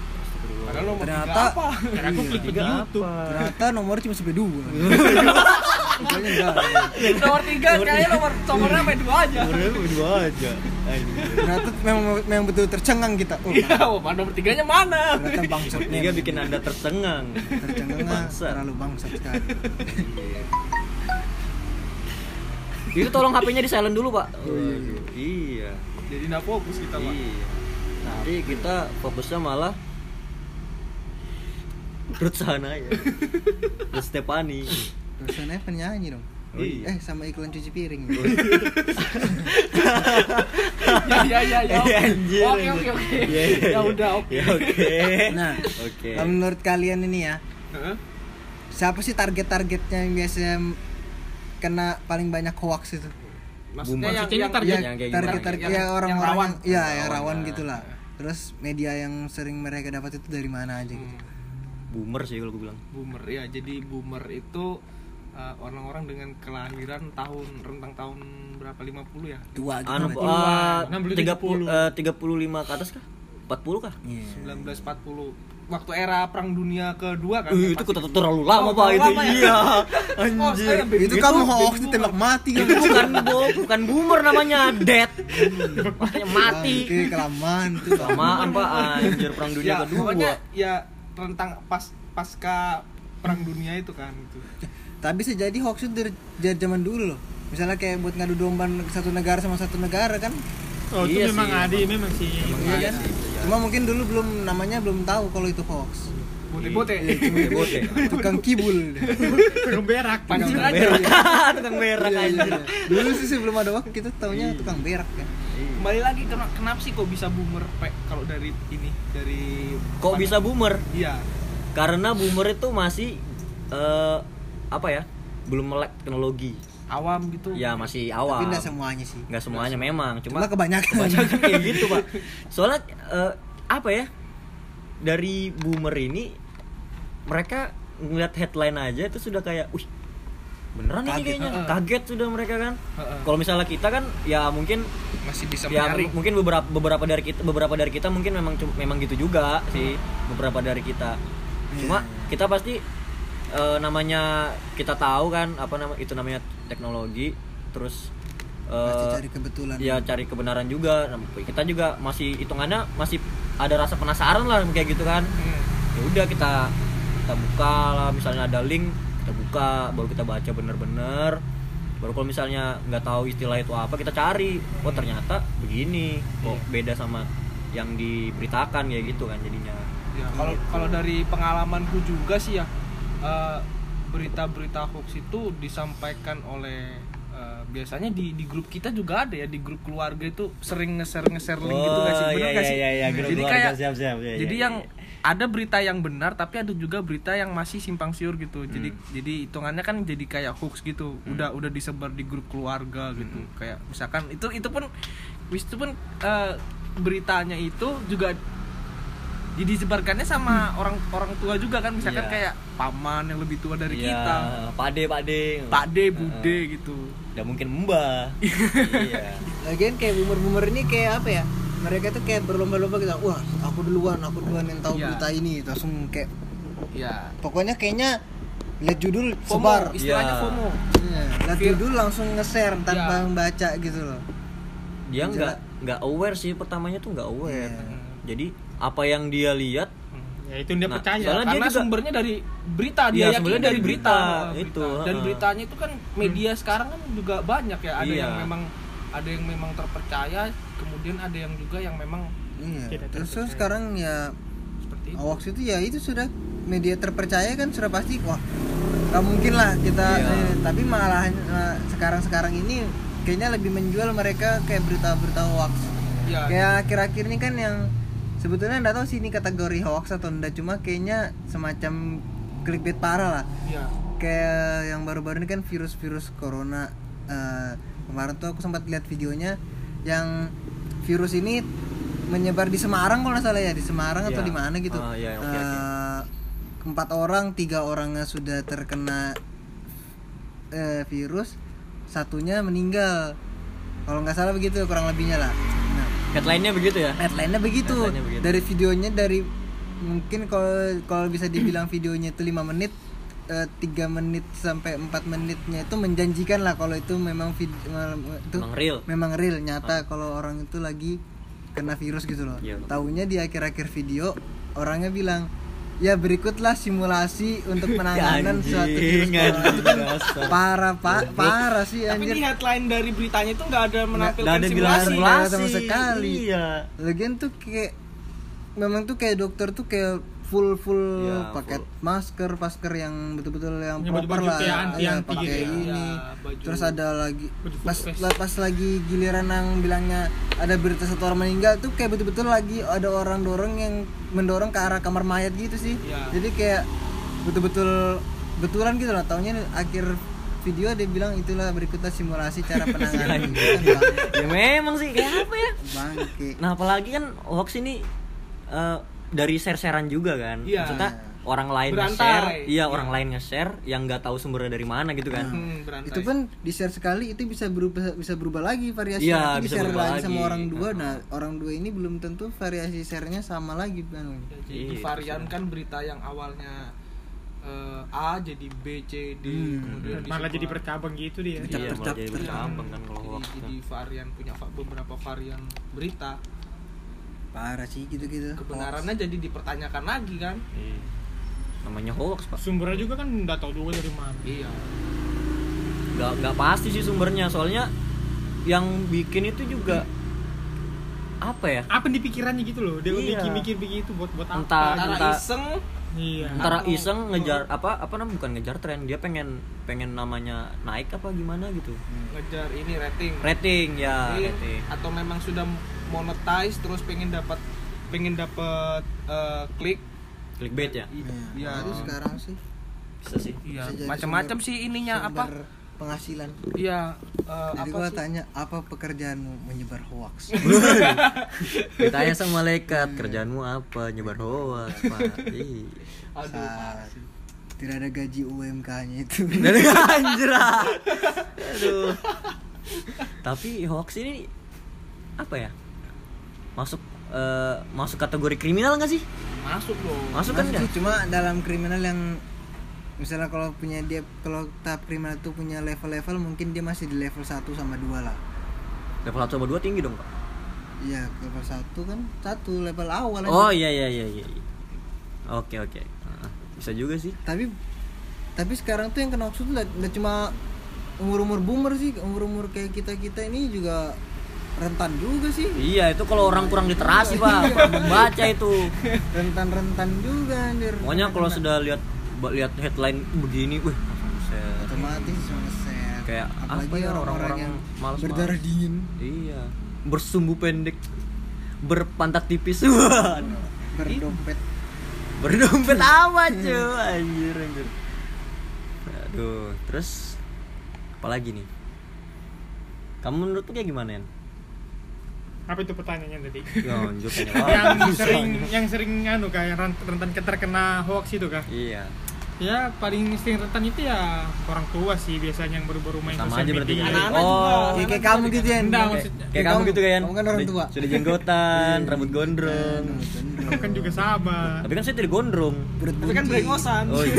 [SPEAKER 3] padahal nomor
[SPEAKER 1] Ternyata-
[SPEAKER 3] apa?
[SPEAKER 4] karena aku klik YouTube
[SPEAKER 1] ternyata nomor cuma sampai dua
[SPEAKER 3] nomor tiga kayaknya nomor nomornya sampai dua aja.
[SPEAKER 2] Nomornya dua aja. Anjing.
[SPEAKER 1] ternyata memang memang betul tercengang kita oh,
[SPEAKER 3] Iya, oh, nomor tiganya mana?
[SPEAKER 1] ternyata bangsat
[SPEAKER 2] Tiga bikin anda tercengang.
[SPEAKER 1] tercengang
[SPEAKER 2] Bangsat.
[SPEAKER 1] terlalu bangsat sekali
[SPEAKER 2] Itu tolong HP-nya di silent dulu, Pak. iya.
[SPEAKER 3] Jadi nggak fokus kita pak.
[SPEAKER 2] Iya. Nanti kita fokusnya malah Ruth sana ya. Ruth Stefani.
[SPEAKER 1] terus Evan nyanyi dong
[SPEAKER 2] Oh, iya.
[SPEAKER 1] eh sama iklan cuci piring
[SPEAKER 3] Ya ya ya ya. Oke oke oke.
[SPEAKER 2] Iya, iya,
[SPEAKER 3] Ya
[SPEAKER 2] iya.
[SPEAKER 3] udah oke.
[SPEAKER 2] Ya oke.
[SPEAKER 1] nah
[SPEAKER 2] Oke.
[SPEAKER 1] kalau menurut kalian ini ya
[SPEAKER 3] Heeh.
[SPEAKER 1] siapa sih target-targetnya yang biasanya kena paling banyak hoax itu
[SPEAKER 3] Maksudnya
[SPEAKER 2] Boomer.
[SPEAKER 3] yang, yang,
[SPEAKER 4] target-
[SPEAKER 2] yang kayak
[SPEAKER 1] target target
[SPEAKER 3] Yang-
[SPEAKER 1] ya
[SPEAKER 3] yang
[SPEAKER 1] orang-orang
[SPEAKER 3] rawan.
[SPEAKER 1] yang- ya yang
[SPEAKER 2] Rawan,
[SPEAKER 1] rawan
[SPEAKER 2] ya.
[SPEAKER 1] gitulah terus media yang sering mereka dapat itu dari mana aja gitu
[SPEAKER 2] Boomer sih kalau gue bilang.
[SPEAKER 3] boomer ya jadi boomer itu uh, orang-orang dengan kelahiran tahun rentang tahun berapa 50 ya?
[SPEAKER 1] Tua gitu
[SPEAKER 2] Anu uh,
[SPEAKER 4] 60,
[SPEAKER 2] 30 uh, 35 ke atas kah? 40 kah?
[SPEAKER 1] Iya.
[SPEAKER 3] 1940 waktu era perang dunia kedua kan yang
[SPEAKER 2] itu kota terlalu lama
[SPEAKER 3] Oh,
[SPEAKER 2] pak itu.
[SPEAKER 3] lama ya?
[SPEAKER 2] iya.
[SPEAKER 3] Oh,
[SPEAKER 2] anjir.
[SPEAKER 3] baby-
[SPEAKER 1] itu kamu
[SPEAKER 3] baby
[SPEAKER 1] hoax ditembak mati.
[SPEAKER 2] Itu bukan bo bukan boomer namanya dead makanya mati.
[SPEAKER 1] Oke, kelamaan tuh
[SPEAKER 2] lamaan pak anjir perang dunia
[SPEAKER 3] ya,
[SPEAKER 2] kedua.
[SPEAKER 3] pokoknya ya rentang pas pasca perang dunia itu kan itu
[SPEAKER 1] tapi bisa jadi hoax itu dari, dari zaman dulu loh. Misalnya kayak buat ngadu domba satu negara sama satu negara kan?
[SPEAKER 4] Oh itu
[SPEAKER 2] Iya
[SPEAKER 4] memang
[SPEAKER 2] sih,
[SPEAKER 4] ada memang sih.
[SPEAKER 1] Iya kan? cuma mungkin dulu belum namanya belum tahu kalau itu hoax.
[SPEAKER 3] Bote-bote.
[SPEAKER 2] Bote.
[SPEAKER 1] Tukang kibul.
[SPEAKER 4] Tukang berak.
[SPEAKER 1] Tukang
[SPEAKER 3] aja.
[SPEAKER 1] berak.
[SPEAKER 2] tukang berak
[SPEAKER 1] Iya,
[SPEAKER 2] anjir
[SPEAKER 1] iya. dulu sih sebelum ada hoax kita taunya tukang berak kan
[SPEAKER 3] kembali lagi kena- kenapa sih kok bisa boomer Pe? kalau dari ini dari
[SPEAKER 2] kok bisa boomer?
[SPEAKER 3] Iya.
[SPEAKER 2] Karena boomer itu masih eh, apa ya belum melek teknologi.
[SPEAKER 3] Awam gitu.
[SPEAKER 2] Ya masih
[SPEAKER 1] tapi
[SPEAKER 2] awal
[SPEAKER 1] nggak semuanya sih.
[SPEAKER 2] Nggak semuanya memang.
[SPEAKER 1] Cuma,
[SPEAKER 2] cuma
[SPEAKER 1] kebanyakan.
[SPEAKER 2] kebanyakan kayak gitu pak. Soalnya eh, apa ya dari boomer ini mereka ngeliat headline aja itu sudah kayak wih beneran ini
[SPEAKER 1] Kaget,
[SPEAKER 2] kayaknya.
[SPEAKER 3] Heeh.
[SPEAKER 2] kaget sudah mereka kan.
[SPEAKER 3] Heeh.
[SPEAKER 2] kalau misalnya kita kan ya mungkin
[SPEAKER 3] masih bisa
[SPEAKER 2] ya mungkin beberapa beberapa dari kita beberapa dari kita mungkin memang memang gitu juga sih beberapa dari kita. Cuma
[SPEAKER 1] Iya,
[SPEAKER 2] kita pasti eh, namanya kita tahu kan apa nama itu namanya teknologi terus
[SPEAKER 1] pasti
[SPEAKER 2] eh,
[SPEAKER 1] cari kebetulan.
[SPEAKER 2] ya cari kebenaran juga. Kita juga masih hitungannya masih ada rasa penasaran lah kayak gitu kan.
[SPEAKER 3] Hmm.
[SPEAKER 2] ya udah kita kita buka lah misalnya ada link kita buka baru kita baca bener-bener. Baru kalau misalnya nggak tahu istilah itu apa kita cari. Oh ternyata begini. Kok beda sama yang diberitakan ya gitu kan jadinya.
[SPEAKER 3] Ya, kalau kalau dari pengalamanku juga sih ya eh, berita-berita hoax itu disampaikan oleh eh, biasanya di di grup kita juga ada ya di grup keluarga itu sering nge-share nge-share link gitu gak sih
[SPEAKER 2] Oh,
[SPEAKER 3] bener
[SPEAKER 2] iya,
[SPEAKER 3] gak
[SPEAKER 2] iya,
[SPEAKER 3] sih
[SPEAKER 2] iya, iya, grup
[SPEAKER 3] jadi kayak
[SPEAKER 2] siap, siap, iya,
[SPEAKER 3] jadi
[SPEAKER 2] iya,
[SPEAKER 3] yang
[SPEAKER 2] iya.
[SPEAKER 3] ada berita yang benar tapi ada juga berita yang masih simpang siur gitu jadi
[SPEAKER 2] Hmm.
[SPEAKER 3] jadi hitungannya kan jadi kayak hoax gitu udah udah disebar di grup keluarga gitu
[SPEAKER 2] Hmm.
[SPEAKER 3] kayak misalkan itu itu pun wis itu pun eh, beritanya itu juga jadi disebarkannya sama orang orang tua juga kan misalkan
[SPEAKER 2] Iya.
[SPEAKER 3] kayak paman yang lebih tua dari
[SPEAKER 2] Iya,
[SPEAKER 3] kita
[SPEAKER 2] pade pade
[SPEAKER 3] pak de bude gitu
[SPEAKER 2] udah mungkin mbah iya
[SPEAKER 1] Lagian kayak boomer-boomer ini kayak apa ya? Mereka tuh kayak berlomba-lomba gitu. Wah, aku duluan, aku duluan yang tahu
[SPEAKER 3] Iya.
[SPEAKER 1] berita ini. Langsung kayak
[SPEAKER 3] ya
[SPEAKER 1] pokoknya kayaknya lihat judul
[SPEAKER 3] FOMO
[SPEAKER 1] sebar.
[SPEAKER 3] istilahnya
[SPEAKER 2] Iya.
[SPEAKER 3] FOMO
[SPEAKER 1] Iya, lihat judul langsung nge-share tanpa
[SPEAKER 3] Iya.
[SPEAKER 1] membaca gitu loh.
[SPEAKER 2] dia nggak nggak aware sih pertamanya tuh nggak aware
[SPEAKER 1] Iya.
[SPEAKER 2] jadi apa yang dia lihat
[SPEAKER 4] ya itu dia
[SPEAKER 2] Nah,
[SPEAKER 4] percaya
[SPEAKER 2] dia
[SPEAKER 3] karena
[SPEAKER 2] juga-
[SPEAKER 3] sumbernya dari berita dia
[SPEAKER 2] Iya,
[SPEAKER 3] yakin
[SPEAKER 2] sumbernya
[SPEAKER 3] dari
[SPEAKER 2] dari
[SPEAKER 3] berita,
[SPEAKER 2] berita, itu,
[SPEAKER 3] dan
[SPEAKER 2] heeh.
[SPEAKER 3] beritanya itu kan media sekarang kan juga banyak ya ada
[SPEAKER 2] Iya.
[SPEAKER 3] yang memang ada yang memang terpercaya kemudian ada yang juga yang memang
[SPEAKER 1] Iya.
[SPEAKER 4] Tidak
[SPEAKER 1] Terus
[SPEAKER 4] terpercaya.
[SPEAKER 1] sekarang ya
[SPEAKER 3] seperti itu
[SPEAKER 1] hoax itu ya itu sudah media terpercaya kan sudah pasti wah nggak mungkin lah kita
[SPEAKER 2] Iya.
[SPEAKER 1] eh, tapi malah sekarang sekarang ini kayaknya lebih menjual mereka kayak berita-berita hoax
[SPEAKER 3] ya
[SPEAKER 1] kayak akhir-akhir ini kan yang sebetulnya nggak tahu sih ini kategori hoax atau enggak cuma kayaknya semacam clickbait parah lah.
[SPEAKER 3] Ya
[SPEAKER 1] kayak yang baru-baru ini kan virus-virus corona Eh, kemarin tuh aku sempat lihat videonya yang virus ini menyebar di Semarang kalau nggak salah ya di Semarang atau
[SPEAKER 2] Iya.
[SPEAKER 1] di mana gitu.
[SPEAKER 2] Ah, iya, oke, oke.
[SPEAKER 1] Eh, empat orang tiga orangnya sudah terkena eh, virus satunya meninggal. Kalau nggak salah begitu kurang lebihnya lah
[SPEAKER 2] headline-nya begitu ya
[SPEAKER 1] headline-nya begitu.
[SPEAKER 2] Headline-nya begitu.
[SPEAKER 1] Dari videonya dari mungkin kalau kalau bisa dibilang videonya itu 5 menit eh, tiga menit sampai 4 menitnya itu menjanjikan lah kalau itu memang vid, itu
[SPEAKER 2] Memang real.
[SPEAKER 1] memang real nyata kalau orang itu lagi kena virus gitu loh.
[SPEAKER 2] Iya.
[SPEAKER 1] Taunya di akhir-akhir video orangnya bilang ya berikutlah simulasi untuk penanganan
[SPEAKER 2] Anjing,
[SPEAKER 1] suatu virus corona." itu kan parah pak. Parah sih
[SPEAKER 3] tapi
[SPEAKER 1] anjir.
[SPEAKER 3] di headline dari beritanya itu nggak ada menampilkan
[SPEAKER 2] Nggak ada
[SPEAKER 3] simulasi.
[SPEAKER 2] Simulasi.
[SPEAKER 1] sama sekali.
[SPEAKER 2] iya.
[SPEAKER 1] Lagian tuh kayak memang tuh kayak dokter tuh kayak full full
[SPEAKER 2] Iya,
[SPEAKER 1] pakai
[SPEAKER 2] full.
[SPEAKER 1] masker masker yang betul-betul yang
[SPEAKER 4] Yang
[SPEAKER 1] proper
[SPEAKER 4] baju-baju
[SPEAKER 1] lah ya,
[SPEAKER 4] anti-
[SPEAKER 1] ya,
[SPEAKER 4] anti
[SPEAKER 1] pakai
[SPEAKER 4] gitu ya.
[SPEAKER 1] ini
[SPEAKER 3] Ya, baju-
[SPEAKER 1] terus ada lagi
[SPEAKER 4] baju full
[SPEAKER 1] pas
[SPEAKER 4] face.
[SPEAKER 1] la- pas lagi giliran yang bilangnya ada berita satu orang meninggal tuh kayak betul-betul lagi ada orang dorong yang mendorong ke arah kamar mayat gitu sih
[SPEAKER 3] Iya.
[SPEAKER 1] jadi kayak betul-betul betulan gitu lah taunya akhir video dia bilang itulah berikutnya simulasi cara penanganan Kan
[SPEAKER 2] ya memang sih kayak apa ya
[SPEAKER 1] bangke
[SPEAKER 2] nah apalagi kan hoax ini eh, dari share-sharean juga kan.
[SPEAKER 3] Iya.
[SPEAKER 2] maksudnya orang lain nge-share iya
[SPEAKER 3] Iya.
[SPEAKER 2] orang lain nge-share yang nggak tahu sumbernya dari mana gitu kan.
[SPEAKER 3] Hmm, berantai.
[SPEAKER 1] itu pun di share sekali itu bisa berubah bisa berubah lagi variasi
[SPEAKER 2] Iya,
[SPEAKER 1] nanti di
[SPEAKER 2] bisa
[SPEAKER 1] share
[SPEAKER 2] berubah
[SPEAKER 1] lagi sama
[SPEAKER 2] lagi.
[SPEAKER 1] orang dua. Nah orang dua ini belum tentu variasi sharenya sama lagi kan
[SPEAKER 3] jadi
[SPEAKER 2] Iya,
[SPEAKER 3] divariankan berita yang awalnya eh, A jadi B C D kemudian
[SPEAKER 4] malah jadi bercabang gitu dia.
[SPEAKER 2] Iya malah jadi bercabang. kan kalau
[SPEAKER 3] jadi, jadi varian punya beberapa varian berita
[SPEAKER 1] parah sih gitu-gitu.
[SPEAKER 3] Kebenarannya jadi dipertanyakan lagi kan?
[SPEAKER 2] Iya. namanya hoax pak.
[SPEAKER 4] Sumbernya juga kan nggak tahu juga dari mana.
[SPEAKER 3] Iya.
[SPEAKER 2] Nggak nggak pasti sih sumbernya. Soalnya yang bikin itu juga apa ya?
[SPEAKER 4] Apa di pikirannya gitu loh? Dia
[SPEAKER 2] Iya.
[SPEAKER 4] mikir-mikir begitu buat buat apa?
[SPEAKER 2] Entah-
[SPEAKER 3] antara
[SPEAKER 2] entah-
[SPEAKER 3] iseng.
[SPEAKER 4] Iya.
[SPEAKER 2] Antara iseng ngejar apa apa namanya bukan ngejar tren. Dia pengen pengen namanya naik apa gimana gitu.
[SPEAKER 3] Ngejar ini rating.
[SPEAKER 2] Rating ya rating.
[SPEAKER 3] Atau memang sudah monetize terus pengen dapat pengen dapat eh, klik.
[SPEAKER 2] Clickbait ya?
[SPEAKER 1] Ya,
[SPEAKER 3] ya
[SPEAKER 1] itu sekarang sih.
[SPEAKER 2] Bisa sih.
[SPEAKER 3] Iya macam-macam sih ininya apa?
[SPEAKER 1] penghasilan.
[SPEAKER 3] Iya eh,
[SPEAKER 1] jadi
[SPEAKER 3] apa
[SPEAKER 1] gua
[SPEAKER 3] sih?
[SPEAKER 1] tanya apa pekerjaanmu menyebar hoax?
[SPEAKER 2] Ditanya sama malaikat kerjaanmu apa? Nyebar hoax pak? Ih.
[SPEAKER 3] aduh
[SPEAKER 1] Saat tidak ada gaji UMK nya itu.
[SPEAKER 2] Dari anjir ah. aduh. Tapi hoax ini apa ya masuk eh, masuk kategori kriminal nggak sih?
[SPEAKER 3] Masuk dong.
[SPEAKER 2] Masuk kan
[SPEAKER 1] Masuk cuma dalam kriminal yang misalnya kalau punya dia kalau tahap kriminal itu punya level-level mungkin dia masih di level 1 sama 2 lah.
[SPEAKER 2] Level 1 sama 2 tinggi dong pak?
[SPEAKER 1] Iya, level 1 kan satu level awal aja.
[SPEAKER 2] oh iya iya iya iya iya. oke oke. Ah, bisa juga sih.
[SPEAKER 1] Tapi tapi sekarang tuh yang kena hoax tuh cuma umur umur boomer sih umur umur kayak kita kita ini juga rentan juga sih
[SPEAKER 2] Iya, itu kalau orang kurang literasi, Pak. Kurang membaca itu.
[SPEAKER 1] rentan rentan juga anjir
[SPEAKER 2] Pokoknya kalau sudah lihat lihat headline begini, wih,
[SPEAKER 1] otomatis ngeset
[SPEAKER 2] Kayak
[SPEAKER 1] apalagi
[SPEAKER 2] apa ya,
[SPEAKER 1] orang-orang yang
[SPEAKER 2] malas-malas.
[SPEAKER 1] berdarah dingin
[SPEAKER 2] Iya. Bersumbu pendek, berpantat tipis.
[SPEAKER 1] Berdompet
[SPEAKER 2] Berdompet amat, cuy. Anjir, anjir. Aduh, terus apalagi nih? Kamu menurut lu kayak gimana, Yan?
[SPEAKER 4] Apa itu pertanyaannya tadi?
[SPEAKER 2] Ya,
[SPEAKER 4] yang sering yang sering anu ren- rentan terkena hoax itu kah?
[SPEAKER 2] Iya.
[SPEAKER 4] Ya paling sering rentan itu ya orang tua sih biasanya yang baru-baru main
[SPEAKER 2] Sama
[SPEAKER 4] sosial
[SPEAKER 2] aja berarti.
[SPEAKER 4] media
[SPEAKER 3] Anak-anak
[SPEAKER 2] oh,
[SPEAKER 3] juga.
[SPEAKER 1] kayak, kayak kamu gitu ya
[SPEAKER 4] Enggak,
[SPEAKER 1] kayak,
[SPEAKER 4] maksudnya-
[SPEAKER 2] kayak kamu gitu kan?
[SPEAKER 1] kamu kan orang
[SPEAKER 2] Sudah-
[SPEAKER 1] tua
[SPEAKER 2] Sudah jenggotan, rambut gondrong.
[SPEAKER 4] Kamu kan juga sabar
[SPEAKER 2] Tapi kan saya tidak gondrong.
[SPEAKER 1] Perut
[SPEAKER 3] Tapi kan brengosan.
[SPEAKER 2] Oh iya.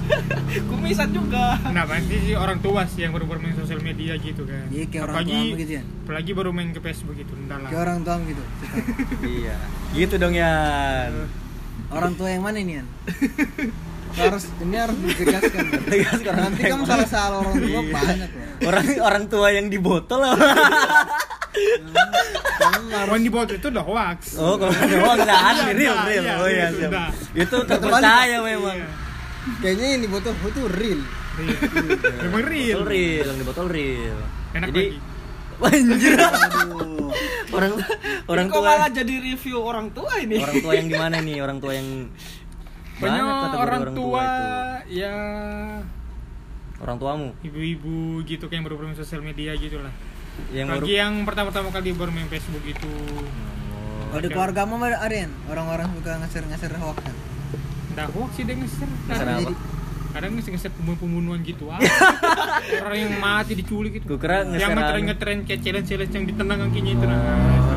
[SPEAKER 3] Kumisan juga.
[SPEAKER 4] nah pasti sih orang tua sih yang baru-baru main sosial media gitu kan
[SPEAKER 1] Iya, kayak orang tuamu gitu ya?
[SPEAKER 4] apalagi baru main ke Facebook gitu lah
[SPEAKER 1] kayak orang tua gitu
[SPEAKER 2] iya. Gitu dong, Yan.
[SPEAKER 1] orang tua yang mana ini Yan? Harus ini harus ditegaskan.
[SPEAKER 2] Tegaskan
[SPEAKER 1] nanti
[SPEAKER 2] yang
[SPEAKER 1] kamu salah salah orang tua
[SPEAKER 2] Iya.
[SPEAKER 1] banyak loh
[SPEAKER 2] Orang orang tua yang di botol lah.
[SPEAKER 4] Orang di bawah itu udah hoax
[SPEAKER 2] Oh, kalau ada uang enggak ada
[SPEAKER 4] Iya,
[SPEAKER 2] real,
[SPEAKER 4] iya,
[SPEAKER 2] real.
[SPEAKER 4] iya,
[SPEAKER 2] Oh iya,
[SPEAKER 4] itu
[SPEAKER 2] siap.
[SPEAKER 4] udah.
[SPEAKER 2] Itu terpercaya memang.
[SPEAKER 1] Kayaknya ini botol itu real
[SPEAKER 4] memang real
[SPEAKER 2] Botol real, yang di botol real.
[SPEAKER 4] enak
[SPEAKER 2] Jadi
[SPEAKER 4] lagi
[SPEAKER 2] Anjir.
[SPEAKER 1] aduh
[SPEAKER 2] orang orang
[SPEAKER 3] Kok
[SPEAKER 2] tua
[SPEAKER 3] malah jadi review orang tua ini?
[SPEAKER 2] orang tua yang di mana nih? Orang tua yang
[SPEAKER 4] banyak
[SPEAKER 2] banyak kategori
[SPEAKER 4] orang,
[SPEAKER 2] orang
[SPEAKER 4] tua,
[SPEAKER 2] itu.
[SPEAKER 4] ya.
[SPEAKER 2] Orang tuamu?
[SPEAKER 4] Ibu-ibu gitu kayak yang baru main sosial media gitu lah
[SPEAKER 2] yang baru
[SPEAKER 4] Bagi yang pertama-tama kali baru main Facebook itu.
[SPEAKER 2] Oh,
[SPEAKER 1] kalau di keluargamu ada ada Yan? orang-orang suka ngeser-ngeser hoax kan?
[SPEAKER 4] Nggak hoax sih dia ngeser? Kadang ngeser-ngeser pembunuhan gitu ah. Orang yang mati diculik gitu
[SPEAKER 2] kira
[SPEAKER 4] Yang
[SPEAKER 2] ngeser
[SPEAKER 4] ngetren-ngetren kayak challenge-challenge yang ditendang kakinya itu nah.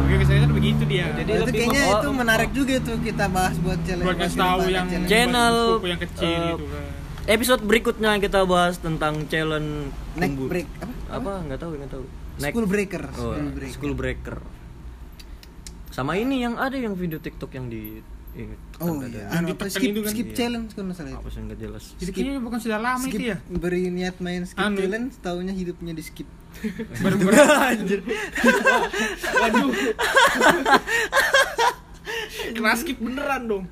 [SPEAKER 4] Gue ngeser begitu dia.
[SPEAKER 3] Jadi
[SPEAKER 1] itu kayaknya itu
[SPEAKER 2] oh,
[SPEAKER 1] menarik juga tuh kita bahas buat challenge
[SPEAKER 4] Buat
[SPEAKER 1] bahas
[SPEAKER 4] tahu yang
[SPEAKER 1] challenge.
[SPEAKER 2] Channel,
[SPEAKER 4] yang kecil
[SPEAKER 2] eh,
[SPEAKER 4] gitu kan.
[SPEAKER 2] episode berikutnya kita bahas tentang challenge
[SPEAKER 1] neck break apa?
[SPEAKER 2] Apa? Nggak tahu nggak tahu. Neck-
[SPEAKER 1] school breaker
[SPEAKER 2] oh,
[SPEAKER 1] school breaker.
[SPEAKER 2] school breaker. Sama ini yang ada yang video TikTok yang di ini,
[SPEAKER 1] oh iya anu apa skip
[SPEAKER 4] itu kan.
[SPEAKER 1] skip
[SPEAKER 2] Iya.
[SPEAKER 1] challenge kan masalah itu
[SPEAKER 2] apa sih nggak jelas
[SPEAKER 4] Itu kayaknya bukan sudah lama
[SPEAKER 1] skip
[SPEAKER 4] itu ya
[SPEAKER 1] beri niat main skip
[SPEAKER 4] Anu.
[SPEAKER 1] challenge taunya hidupnya di skip
[SPEAKER 4] Baru-baru
[SPEAKER 2] anjir
[SPEAKER 3] Waduh. Kena skip beneran dong.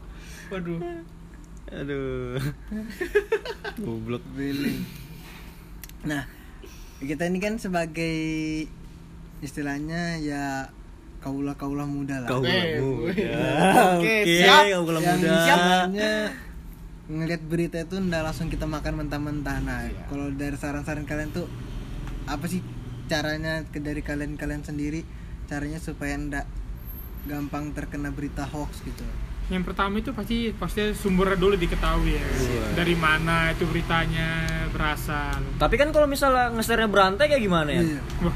[SPEAKER 3] Waduh.
[SPEAKER 2] aduh goblok
[SPEAKER 1] Beling. Nah, kita ini kan sebagai istilahnya ya kaula-kaula muda lah.
[SPEAKER 2] kau
[SPEAKER 3] Eh,
[SPEAKER 2] muda
[SPEAKER 3] Oke,
[SPEAKER 2] oke
[SPEAKER 3] siap.
[SPEAKER 2] kau muda
[SPEAKER 1] yang istilahnya ngeliat berita itu ndak langsung kita makan mentah-mentah. Nah,
[SPEAKER 2] Iya.
[SPEAKER 1] kalau dari saran-saran kalian tuh apa sih caranya ke dari kalian-kalian sendiri caranya supaya ndak gampang terkena berita hoax gitu.
[SPEAKER 4] yang pertama itu pasti pasti sumbernya dulu diketahui ya
[SPEAKER 2] Iya.
[SPEAKER 4] dari mana itu beritanya berasal
[SPEAKER 2] tapi kan kalau misalnya ngesernya berantai kayak gimana ya
[SPEAKER 1] Iya.
[SPEAKER 4] wah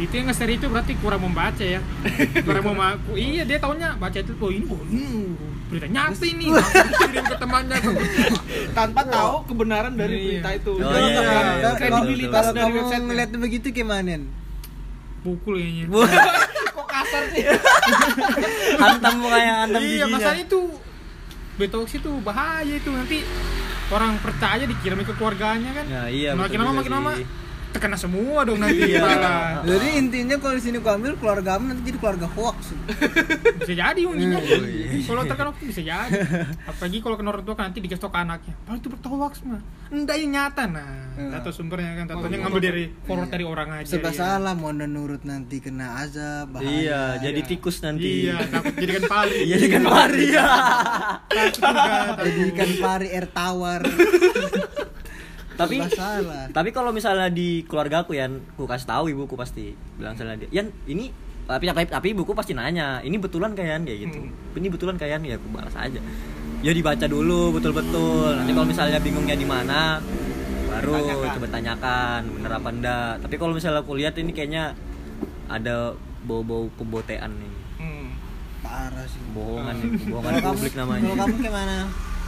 [SPEAKER 4] itu yang nge itu berarti kurang membaca ya kurang memaku iya dia taunya baca itu oh ini oh ini berita nyata ini dikirim ke temannya
[SPEAKER 3] Tanpa tahu kebenaran dari
[SPEAKER 4] Iya.
[SPEAKER 3] berita itu.
[SPEAKER 2] Oh, iya, iya, iya.
[SPEAKER 3] kredibilitas
[SPEAKER 1] Kalau
[SPEAKER 3] dari website.
[SPEAKER 1] ngeliat begitu gimana?
[SPEAKER 4] Pukul kayaknya
[SPEAKER 3] Kok kasar sih?
[SPEAKER 2] hantam kayak hantam
[SPEAKER 4] iya masalah itu betox itu bahaya itu nanti orang percaya dikirim ke keluarganya kan
[SPEAKER 2] Ya, iya,
[SPEAKER 4] makin
[SPEAKER 2] betul
[SPEAKER 4] lama makin lama terkena semua dong nanti
[SPEAKER 2] Iya.
[SPEAKER 4] malah.
[SPEAKER 1] Jadi intinya kalau di sini ku ambil keluarga kamu nanti jadi keluarga hoax.
[SPEAKER 4] bisa jadi ujungnya
[SPEAKER 2] Oh, iya.
[SPEAKER 4] kalau terkena hoax bisa jadi apalagi kalau kena orang tua kan nanti dikasih tau ke anaknya oh itu berita hoax mah enggak yang nyata nah
[SPEAKER 1] Hmm.
[SPEAKER 4] atau sumbernya kan
[SPEAKER 3] Oh,
[SPEAKER 4] tentunya
[SPEAKER 3] iya.
[SPEAKER 4] ngambil dari forward dari orang aja
[SPEAKER 1] Serba
[SPEAKER 4] ya.
[SPEAKER 1] salah mau nurut nanti kena azab bahaya.
[SPEAKER 2] iya jadi tikus nanti
[SPEAKER 4] iya takut
[SPEAKER 2] iya kan pari ya
[SPEAKER 4] takut juga takut.
[SPEAKER 1] Jadi ikan pari air tawar.
[SPEAKER 2] tapi
[SPEAKER 1] Serba salah.
[SPEAKER 2] tapi kalau misalnya di keluarga aku ya aku kasih tahu ibuku pasti bilang sama dia Yan ini tapi tapi, tapi ibuku pasti nanya ini betulan kayak kayak gitu ini betulan kayak ya aku balas aja ya dibaca dulu betul-betul nanti kalau misalnya bingungnya di mana baru
[SPEAKER 3] Tanyakan.
[SPEAKER 2] coba tanyakan bener apa enggak tapi kalau misalnya aku lihat ini kayaknya ada bau-bau pembotean nih
[SPEAKER 3] Hmm.
[SPEAKER 1] Parah sih.
[SPEAKER 2] bohongan nih bohongan
[SPEAKER 1] Kalau kamu,
[SPEAKER 2] publik
[SPEAKER 1] kalau
[SPEAKER 2] namanya
[SPEAKER 1] kamu gimana?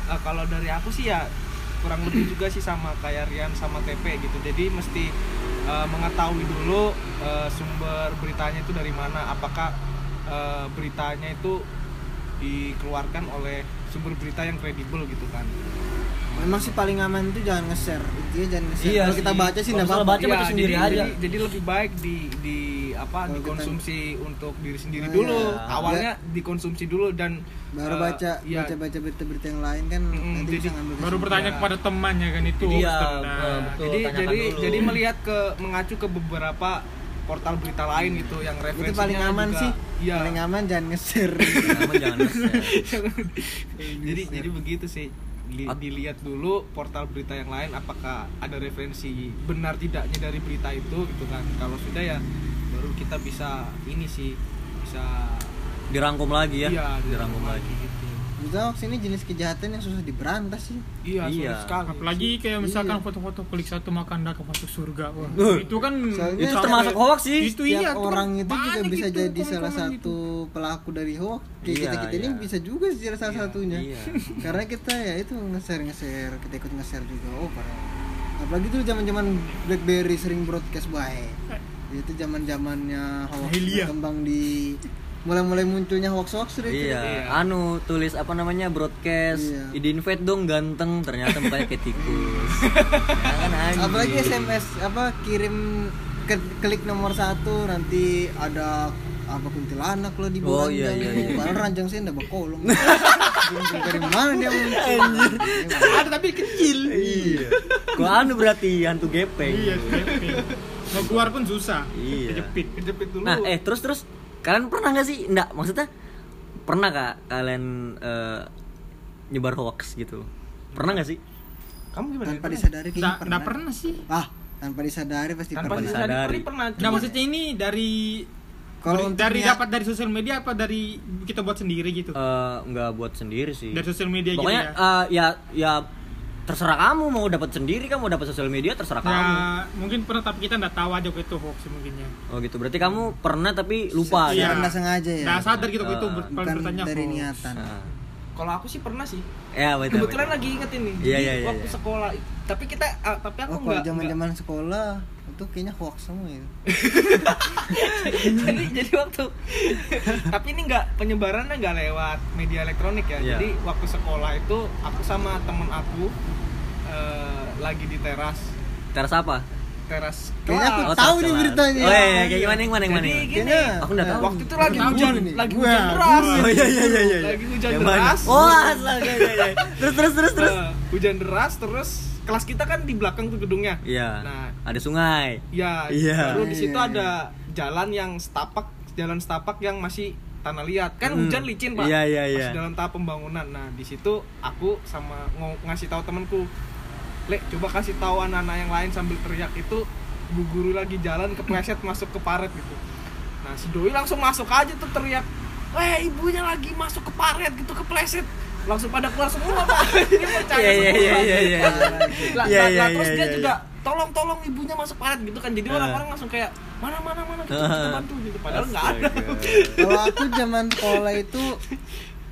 [SPEAKER 3] Eh, kalau dari aku sih ya kurang lebih juga sih sama kayak Rian sama TP gitu. Jadi mesti eh, mengetahui dulu eh, sumber beritanya itu dari mana. Apakah eh, beritanya itu dikeluarkan oleh sumber berita yang kredibel gitu kan
[SPEAKER 1] memang sih paling aman itu jangan nge-share intinya jangan nge-share
[SPEAKER 2] Iya
[SPEAKER 1] kalau kita baca sih
[SPEAKER 2] Kalau
[SPEAKER 1] nggak
[SPEAKER 2] misalnya
[SPEAKER 1] apa-apa
[SPEAKER 2] baca baca sendiri
[SPEAKER 3] jadi,
[SPEAKER 2] aja.
[SPEAKER 3] Jadi, jadi lebih baik di di apa
[SPEAKER 1] Kalau kita-
[SPEAKER 3] dikonsumsi untuk diri sendiri
[SPEAKER 1] Oh,
[SPEAKER 3] dulu.
[SPEAKER 2] iya.
[SPEAKER 3] Awalnya dikonsumsi dulu dan
[SPEAKER 1] baru
[SPEAKER 3] eh,
[SPEAKER 1] baca
[SPEAKER 3] iya.
[SPEAKER 1] baca baca berita-berita yang lain kan
[SPEAKER 3] Mm-mm,
[SPEAKER 1] nanti
[SPEAKER 3] jadi
[SPEAKER 1] bisa ngambil
[SPEAKER 4] baru bertanya
[SPEAKER 3] Iya.
[SPEAKER 4] kepada temannya kan itu
[SPEAKER 2] ya, eh,
[SPEAKER 4] nah.
[SPEAKER 2] betul.
[SPEAKER 3] jadi
[SPEAKER 2] tanyakan
[SPEAKER 3] jadi
[SPEAKER 2] dulu.
[SPEAKER 3] jadi melihat ke mengacu ke beberapa portal berita lain itu yang
[SPEAKER 1] itu
[SPEAKER 3] referensinya
[SPEAKER 1] paling aman
[SPEAKER 3] juga-
[SPEAKER 1] sih
[SPEAKER 3] Iya.
[SPEAKER 1] paling aman jangan nge-share
[SPEAKER 2] Jangan jangan nge-share.
[SPEAKER 3] jadi jadi begitu sih Di-
[SPEAKER 2] At-
[SPEAKER 3] dilihat dulu portal berita yang lain apakah ada referensi benar tidaknya dari berita itu gitu kan. Kalau sudah ya baru kita bisa ini sih bisa
[SPEAKER 2] dirangkum lagi ya.
[SPEAKER 3] Iya
[SPEAKER 2] dirangkum lagi.
[SPEAKER 3] gitu
[SPEAKER 1] Itu hoax ini jenis kejahatan yang susah diberantas sih
[SPEAKER 3] iya,
[SPEAKER 2] Iya.
[SPEAKER 3] sekali
[SPEAKER 4] apalagi kayak misalkan
[SPEAKER 1] Iya.
[SPEAKER 4] foto-foto klik satu makan dah ke masuk surga Wah,
[SPEAKER 2] Uh.
[SPEAKER 4] itu kan
[SPEAKER 1] Soalnya
[SPEAKER 2] itu
[SPEAKER 1] Iya,
[SPEAKER 2] termasuk
[SPEAKER 1] iya.
[SPEAKER 2] hoax sih
[SPEAKER 4] itu iya kan
[SPEAKER 1] orang itu juga bisa
[SPEAKER 4] gitu
[SPEAKER 1] jadi salah
[SPEAKER 4] komen-komen
[SPEAKER 1] satu pelaku dari hoax kayak
[SPEAKER 2] Iya,
[SPEAKER 1] kita kita ini
[SPEAKER 2] iya.
[SPEAKER 1] bisa juga sih salah
[SPEAKER 3] Iya,
[SPEAKER 1] satunya
[SPEAKER 2] iya.
[SPEAKER 1] karena kita ya itu nge-share nge-share kita ikut nge-share juga oh parah apalagi tuh zaman zaman BlackBerry sering broadcast baik itu zaman zamannya hoax berkembang di mulai-mulai munculnya hoax hoax itu
[SPEAKER 2] Iya,
[SPEAKER 3] Iya.
[SPEAKER 2] anu tulis apa namanya broadcast,
[SPEAKER 1] Iya.
[SPEAKER 2] ide invite dong ganteng, ternyata mukanya kayak tikus. ya kan anjing.
[SPEAKER 1] apalagi SMS apa kirim ke, klik nomor satu nanti ada apa kuntilanak lo di
[SPEAKER 2] Oh,
[SPEAKER 1] bawah
[SPEAKER 2] iya,
[SPEAKER 1] ranjang.
[SPEAKER 2] iya, iya.
[SPEAKER 1] padahal ranjang saya ndak Muncul dari mana dia muncul
[SPEAKER 4] ada tapi kecil
[SPEAKER 2] Iya. Kok anu berarti hantu gepeng.
[SPEAKER 4] iya keping. mau keluar pun susah
[SPEAKER 2] Iya.
[SPEAKER 4] kejepit
[SPEAKER 3] kejepit dulu
[SPEAKER 2] Nah, eh terus terus kalian pernah nggak sih? Enggak, maksudnya pernah kak kalian eh, nyebar hoax gitu? Pernah nggak sih?
[SPEAKER 3] kamu gimana
[SPEAKER 1] tanpa disadari kayaknya
[SPEAKER 4] nggak
[SPEAKER 1] pernah.
[SPEAKER 4] nggak pernah sih
[SPEAKER 1] ah tanpa disadari pasti
[SPEAKER 3] tanpa
[SPEAKER 1] pernah
[SPEAKER 2] disadari.
[SPEAKER 3] disadari pernah
[SPEAKER 4] nggak maksudnya ini dari
[SPEAKER 1] Kalau
[SPEAKER 4] dari,
[SPEAKER 1] niat-
[SPEAKER 4] dapat dari sosial media apa dari kita buat sendiri gitu
[SPEAKER 2] Eh, nggak buat sendiri sih.
[SPEAKER 4] dari sosial media
[SPEAKER 2] Pokoknya
[SPEAKER 4] gitu ya
[SPEAKER 2] eh, ya ya terserah kamu mau dapat sendiri kamu mau dapat sosial media terserah kamu.
[SPEAKER 4] ya mungkin pernah tapi kita nggak tahu aja kok itu hoax mungkin ya
[SPEAKER 2] Oh gitu. Berarti kamu pernah tapi lupa
[SPEAKER 1] Secara
[SPEAKER 2] ya.
[SPEAKER 1] nggak sengaja ya
[SPEAKER 4] nggak sadar gitu kok itu
[SPEAKER 2] Ah.
[SPEAKER 4] ber-
[SPEAKER 1] bukan
[SPEAKER 4] bertanya
[SPEAKER 1] dari
[SPEAKER 4] hoax.
[SPEAKER 1] niatan
[SPEAKER 2] Nah.
[SPEAKER 3] kalau aku sih pernah sih
[SPEAKER 2] Ya, betul.
[SPEAKER 3] kebetulan
[SPEAKER 2] betul.
[SPEAKER 3] lagi inget ini
[SPEAKER 2] Iya, iya, iya,
[SPEAKER 3] waktu
[SPEAKER 2] iya.
[SPEAKER 3] sekolah tapi kita ah, tapi aku
[SPEAKER 1] oh
[SPEAKER 3] enggak
[SPEAKER 1] zaman zaman sekolah itu kayaknya hoax semua ya
[SPEAKER 3] jadi jadi waktu tapi ini nggak penyebarannya nggak lewat media elektronik ya
[SPEAKER 2] Iya.
[SPEAKER 3] jadi waktu sekolah itu aku sama temen aku eh, lagi di teras
[SPEAKER 2] Teras apa?
[SPEAKER 3] teras
[SPEAKER 1] kayaknya aku
[SPEAKER 3] kelas.
[SPEAKER 2] Oh,
[SPEAKER 1] tahu nih
[SPEAKER 2] kelas.
[SPEAKER 1] beritanya
[SPEAKER 2] Oh iya, iya, kayak gimana yang mana yang mana?
[SPEAKER 3] Gini,
[SPEAKER 1] Kayaknya-
[SPEAKER 2] Aku nggak tahu.
[SPEAKER 3] waktu itu lagi hujan
[SPEAKER 1] nih.
[SPEAKER 3] lagi hujan deras
[SPEAKER 2] Oh iya iya iya iya.
[SPEAKER 3] lagi hujan
[SPEAKER 2] Yang
[SPEAKER 3] deras
[SPEAKER 2] Oh, astaga iya iya. Terus terus terus terus.
[SPEAKER 3] Eh, hujan deras terus kelas kita kan di belakang tuh gedungnya
[SPEAKER 2] Iya.
[SPEAKER 3] nah
[SPEAKER 2] Ada sungai.
[SPEAKER 3] ya
[SPEAKER 2] Iya.
[SPEAKER 3] baru di situ
[SPEAKER 1] Iya, iya.
[SPEAKER 3] ada jalan yang setapak jalan setapak yang masih tanah liat kan
[SPEAKER 2] Hmm.
[SPEAKER 3] hujan licin pak
[SPEAKER 2] Iya, iya, iya.
[SPEAKER 3] masih dalam tahap pembangunan nah di situ aku sama ngo- ngasih tahu temanku lek coba kasih tahu anak-anak yang lain sambil teriak itu bu guru lagi jalan kepleset masuk ke paret gitu nah si doi langsung masuk aja tuh teriak eh ibunya lagi masuk ke paret gitu kepleset langsung pada keluar semua pak jadi percaya
[SPEAKER 2] Iya iya
[SPEAKER 3] semua
[SPEAKER 2] iya iya iya.
[SPEAKER 3] lah,
[SPEAKER 2] Iya, iya,
[SPEAKER 3] lah, terus
[SPEAKER 2] iya,
[SPEAKER 3] dia
[SPEAKER 2] iya,
[SPEAKER 3] juga tolong tolong ibunya masuk paret gitu kan. Jadi
[SPEAKER 2] Eh.
[SPEAKER 3] orang-orang langsung kayak mana mana mana? Kita, kita bantu gitu. Padahal nggak ada.
[SPEAKER 1] Kalau aku zaman sekolah itu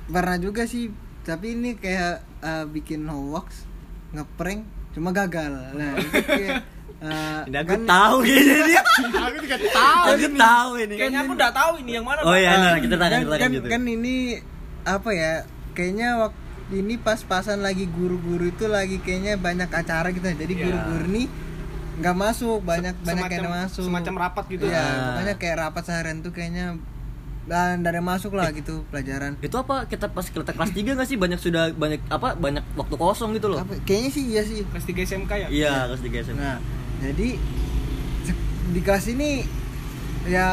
[SPEAKER 1] pernah juga sih. Tapi ini kayak eh, bikin hoax ngeprank cuma gagal. Nah itu kayak eh,
[SPEAKER 2] Ini aku
[SPEAKER 1] kan-
[SPEAKER 2] tahu kayaknya dia.
[SPEAKER 4] aku juga tahu
[SPEAKER 2] Aku tahu ini.
[SPEAKER 3] kayaknya aku udah tahu ini yang mana
[SPEAKER 2] Oh iya, nah, kita
[SPEAKER 1] kan,
[SPEAKER 2] kita
[SPEAKER 1] kan,
[SPEAKER 2] tanyakan gitu.
[SPEAKER 1] kan ini apa ya kayaknya waktu ini pas-pasan lagi guru-guru itu lagi kayaknya banyak acara gitu. Jadi
[SPEAKER 3] Iya.
[SPEAKER 1] guru-guru nih nggak masuk banyak
[SPEAKER 3] Se-
[SPEAKER 1] banyak yang
[SPEAKER 3] semacam-
[SPEAKER 1] masuk.
[SPEAKER 3] semacam rapat gitu
[SPEAKER 1] ya.
[SPEAKER 2] Ah.
[SPEAKER 1] pokoknya kayak rapat seharian tuh kayaknya dan dari masuk lah gitu pelajaran.
[SPEAKER 2] Itu apa? Kita pas kita kelas 3 nggak sih? Banyak sudah banyak apa? Banyak waktu kosong gitu loh.
[SPEAKER 1] apa, kayaknya sih iya sih.
[SPEAKER 3] Kelas 3 SMK ya?
[SPEAKER 2] Iya, kelas 3 SMP.
[SPEAKER 1] Nah, jadi di kelas ini ya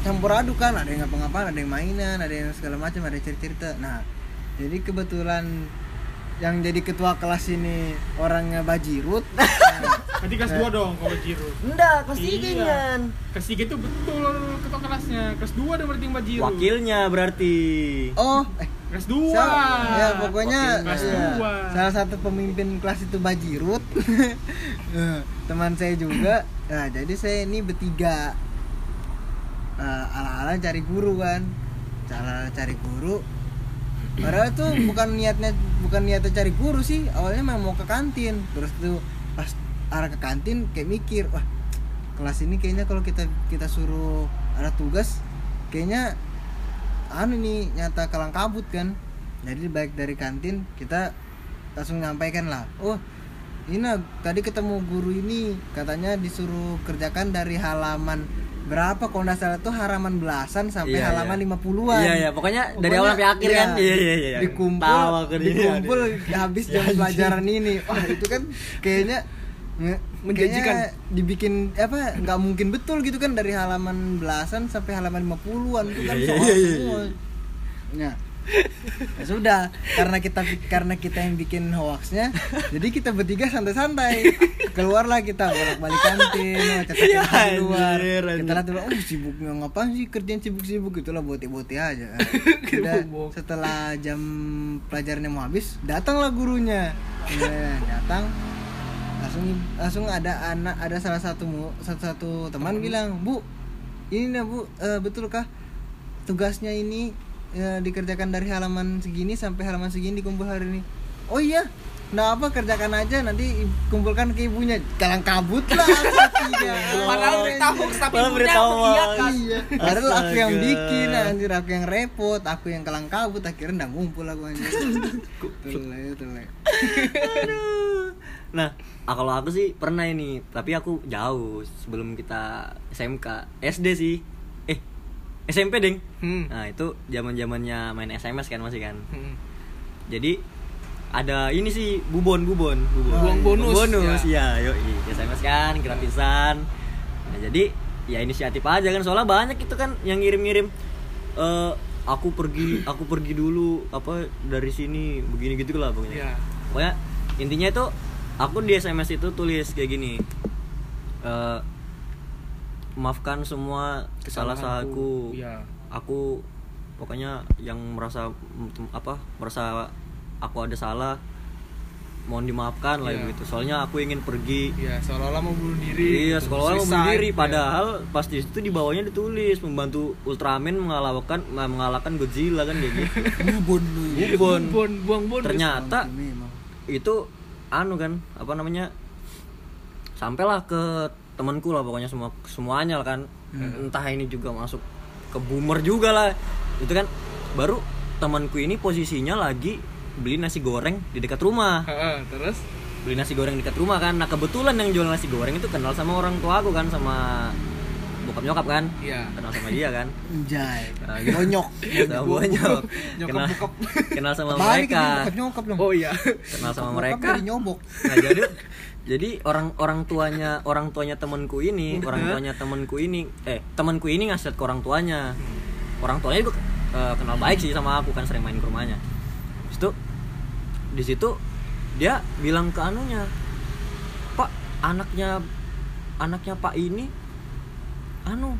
[SPEAKER 1] campur aduk kan, ada yang ngapa-ngapain, ada yang mainan, ada yang segala macam, ada yang cerita-cerita. Nah, jadi kebetulan yang jadi ketua kelas ini orangnya Bajirut. Nah,
[SPEAKER 4] Berarti kelas 2 dong kalau Jiro
[SPEAKER 2] Enggak, kelas 3
[SPEAKER 4] Iya.
[SPEAKER 2] kan.
[SPEAKER 4] kelas 3 itu betul ketua kelasnya kelas 2 ada berarti Mbak Jiro
[SPEAKER 2] Wakilnya berarti.
[SPEAKER 1] oh, eh,
[SPEAKER 4] kelas 2
[SPEAKER 1] sa- ya pokoknya.
[SPEAKER 4] Kelas
[SPEAKER 1] ya,
[SPEAKER 4] dua.
[SPEAKER 1] salah satu pemimpin kelas itu Bajirut. Eh, Teman saya juga. Nah, jadi saya ini bertiga Eh, ala-ala cari guru kan. Cara cari guru. Padahal tuh bukan niatnya bukan niatnya cari guru sih. Awalnya memang mau ke kantin. Terus tuh pas arah ke kantin kayak mikir, wah kelas ini kayaknya kalau kita kita suruh ada tugas kayaknya anu nih nyata kalang kabut kan jadi baik dari kantin kita langsung nyampaikan lah oh ini nah, tadi ketemu guru ini katanya disuruh kerjakan dari halaman berapa kalau nggak salah tuh halaman belasan sampai
[SPEAKER 2] Iya,
[SPEAKER 1] halaman
[SPEAKER 2] iya.
[SPEAKER 1] 50-an
[SPEAKER 2] Iya, iya, pokoknya dari awal sampai akhir kan? Iya, iya, iya.
[SPEAKER 1] Dikumpul, dikumpul habis jam pelajaran ini. Wah, itu kan kayaknya
[SPEAKER 3] Menjanjikan.
[SPEAKER 1] kayaknya dibikin apa nggak mungkin betul gitu kan dari halaman belasan sampai halaman 50-an itu kan
[SPEAKER 2] Iya,
[SPEAKER 1] soal
[SPEAKER 2] iya, iya,
[SPEAKER 1] semua. Nah, ya sudah karena kita karena kita yang bikin hoaxnya jadi kita bertiga santai-santai. Keluarlah kita bolak-balik kantin oh, cetak
[SPEAKER 2] Iya,
[SPEAKER 1] di luar.
[SPEAKER 2] anjir,
[SPEAKER 1] kita
[SPEAKER 2] anjir.
[SPEAKER 1] lihat dulu oh sibuknya ngapain sih kerjaan sibuk-sibuk? Itulah bote-bote aja. Udah setelah jam pelajarannya mau habis datanglah gurunya. Ya, datang. Langsung langsung ada anak ada salah satu satu satu teman bilang bu ini nih bu eh, betulkah tugasnya ini eh, dikerjakan dari halaman segini sampai halaman segini dikumpul hari ini oh iya Nah apa kerjakan aja nanti kumpulkan ke ibunya Kalang kabut lah hatinya.
[SPEAKER 3] Padahal berita hoax tapi ibunya mengiyakan.
[SPEAKER 1] Iya. Padahal aku yang bikin anjir aku yang repot aku yang kalang kabut akhirnya nggak ngumpul aku anjir. Tele.
[SPEAKER 2] Aduh. Nah, ah, kalau aku sih pernah ini, tapi aku jauh sebelum kita SMK, SD sih. SMP deng.
[SPEAKER 3] Hmm.
[SPEAKER 2] Nah, itu zaman-zamannya main SMS kan masih kan.
[SPEAKER 3] Hmm.
[SPEAKER 2] Jadi ada ini sih bubon bubon bubon
[SPEAKER 3] Uang bonus,
[SPEAKER 2] bonus ya yo SMS kan gratisan nah, jadi ya inisiatif aja kan soalnya banyak itu kan yang ngirim-ngirim eh aku pergi aku pergi dulu apa dari sini begini gitu lah pokoknya
[SPEAKER 3] Iya.
[SPEAKER 2] pokoknya intinya itu aku di SMS itu tulis kayak gini eh maafkan semua kesalahan-kesalahanku
[SPEAKER 3] Iya.
[SPEAKER 2] aku pokoknya yang merasa apa merasa aku ada salah mohon dimaafkan lah
[SPEAKER 3] Iya.
[SPEAKER 2] begitu soalnya aku ingin pergi
[SPEAKER 3] Iya, seolah-olah mau bunuh diri.
[SPEAKER 2] iya
[SPEAKER 3] gitu.
[SPEAKER 2] sekolah mau bunuh diri
[SPEAKER 3] ya.
[SPEAKER 2] padahal pas di situ di bawahnya ditulis membantu Ultraman mengalahkan mengalahkan Godzilla kan kayak gitu
[SPEAKER 1] Bubon.
[SPEAKER 2] Bubon
[SPEAKER 3] Bon, buang bonus.
[SPEAKER 2] ternyata itu anu kan apa namanya sampailah ke temanku lah pokoknya semua semuanya lah kan. Entah ini juga masuk ke boomer juga lah. Itu kan baru temanku ini posisinya lagi beli nasi goreng di dekat rumah.
[SPEAKER 3] Heeh, terus?
[SPEAKER 2] Beli nasi goreng di dekat rumah kan. Nah kebetulan yang jual nasi goreng itu kenal sama orang tua aku kan sama bokap nyokap kan
[SPEAKER 3] Iya.
[SPEAKER 2] kenal sama dia kan
[SPEAKER 1] Anjay.
[SPEAKER 2] Nah, gitu.
[SPEAKER 1] Bonyok.
[SPEAKER 2] sama bonyok
[SPEAKER 3] Nyokap
[SPEAKER 2] kenal,
[SPEAKER 3] bokap.
[SPEAKER 2] kenal sama
[SPEAKER 1] Balik
[SPEAKER 2] mereka
[SPEAKER 1] ke nyokap dong.
[SPEAKER 3] Oh iya.
[SPEAKER 2] kenal sama
[SPEAKER 1] Bokap
[SPEAKER 2] mereka
[SPEAKER 1] nyobok.
[SPEAKER 2] nah jadi jadi orang orang tuanya orang tuanya temanku ini orang tuanya temanku ini eh temanku ini ngasih ke orang tuanya orang tuanya juga eh, kenal baik sih sama aku kan sering main ke rumahnya Habis itu di situ dia bilang ke anunya pak anaknya anaknya pak ini anu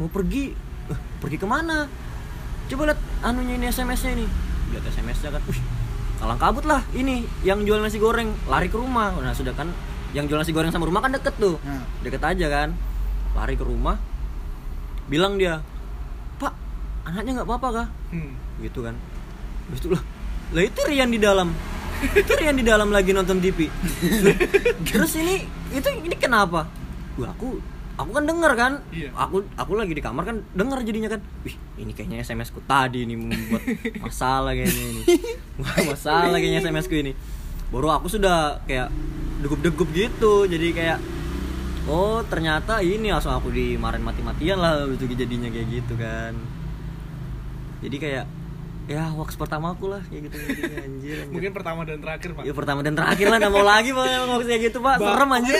[SPEAKER 2] mau pergi? "Eh, pergi ke mana? Coba lihat anunya ini SMS-nya ini. Lihat SMS-nya kan Wih, kalang kabut lah ini yang jual nasi goreng lari ke rumah. Nah sudah kan yang jual nasi goreng sama rumah kan deket tuh.
[SPEAKER 1] Nah.
[SPEAKER 2] deket aja kan lari ke rumah bilang dia pak anaknya nggak apa-apa kah?
[SPEAKER 3] Hmm.
[SPEAKER 2] gitu kan. Habis itu lah lah itu Rian di dalam. Itu Rian di dalam lagi nonton TV terus ini itu ini kenapa? Wah, aku aku kan denger kan?
[SPEAKER 3] Iya.
[SPEAKER 2] aku aku lagi di kamar kan denger jadinya kan. Wih ini kayaknya SMS ku tadi ini membuat masalah kayaknya ini. Masalah kayaknya SMS ku ini. Baru aku sudah kayak degup-degup gitu. Jadi kayak oh ternyata ini langsung aku dimarahin mati-matian lah itu jadinya kayak gitu kan. Jadi kayak ya hoax pertama aku lah kayak gitu anjir, anjir.
[SPEAKER 3] Mungkin pertama dan terakhir, Pak.
[SPEAKER 2] ya pertama dan terakhir lah nggak mau lagi pak. Hoax kayak gitu pak. Serem anjir.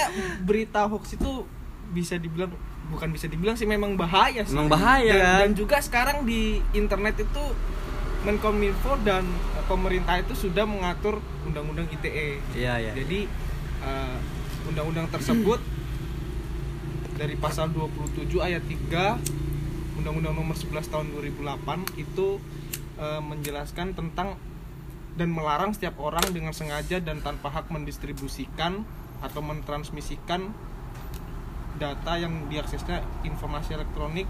[SPEAKER 3] berita hoax itu bisa dibilang bukan bisa dibilang sih memang bahaya sih.
[SPEAKER 2] Memang bahaya,
[SPEAKER 3] dan,
[SPEAKER 2] kan?
[SPEAKER 3] dan juga sekarang di internet itu Menkominfo dan eh, pemerintah itu sudah mengatur undang-undang ITE.
[SPEAKER 2] iya iya
[SPEAKER 3] Jadi eh, undang-undang tersebut dari pasal 27 ayat 3 Undang-Undang Nomor 11 Tahun 2008 itu eh, menjelaskan tentang dan melarang setiap orang dengan sengaja dan tanpa hak mendistribusikan atau mentransmisikan data yang diaksesnya informasi elektronik.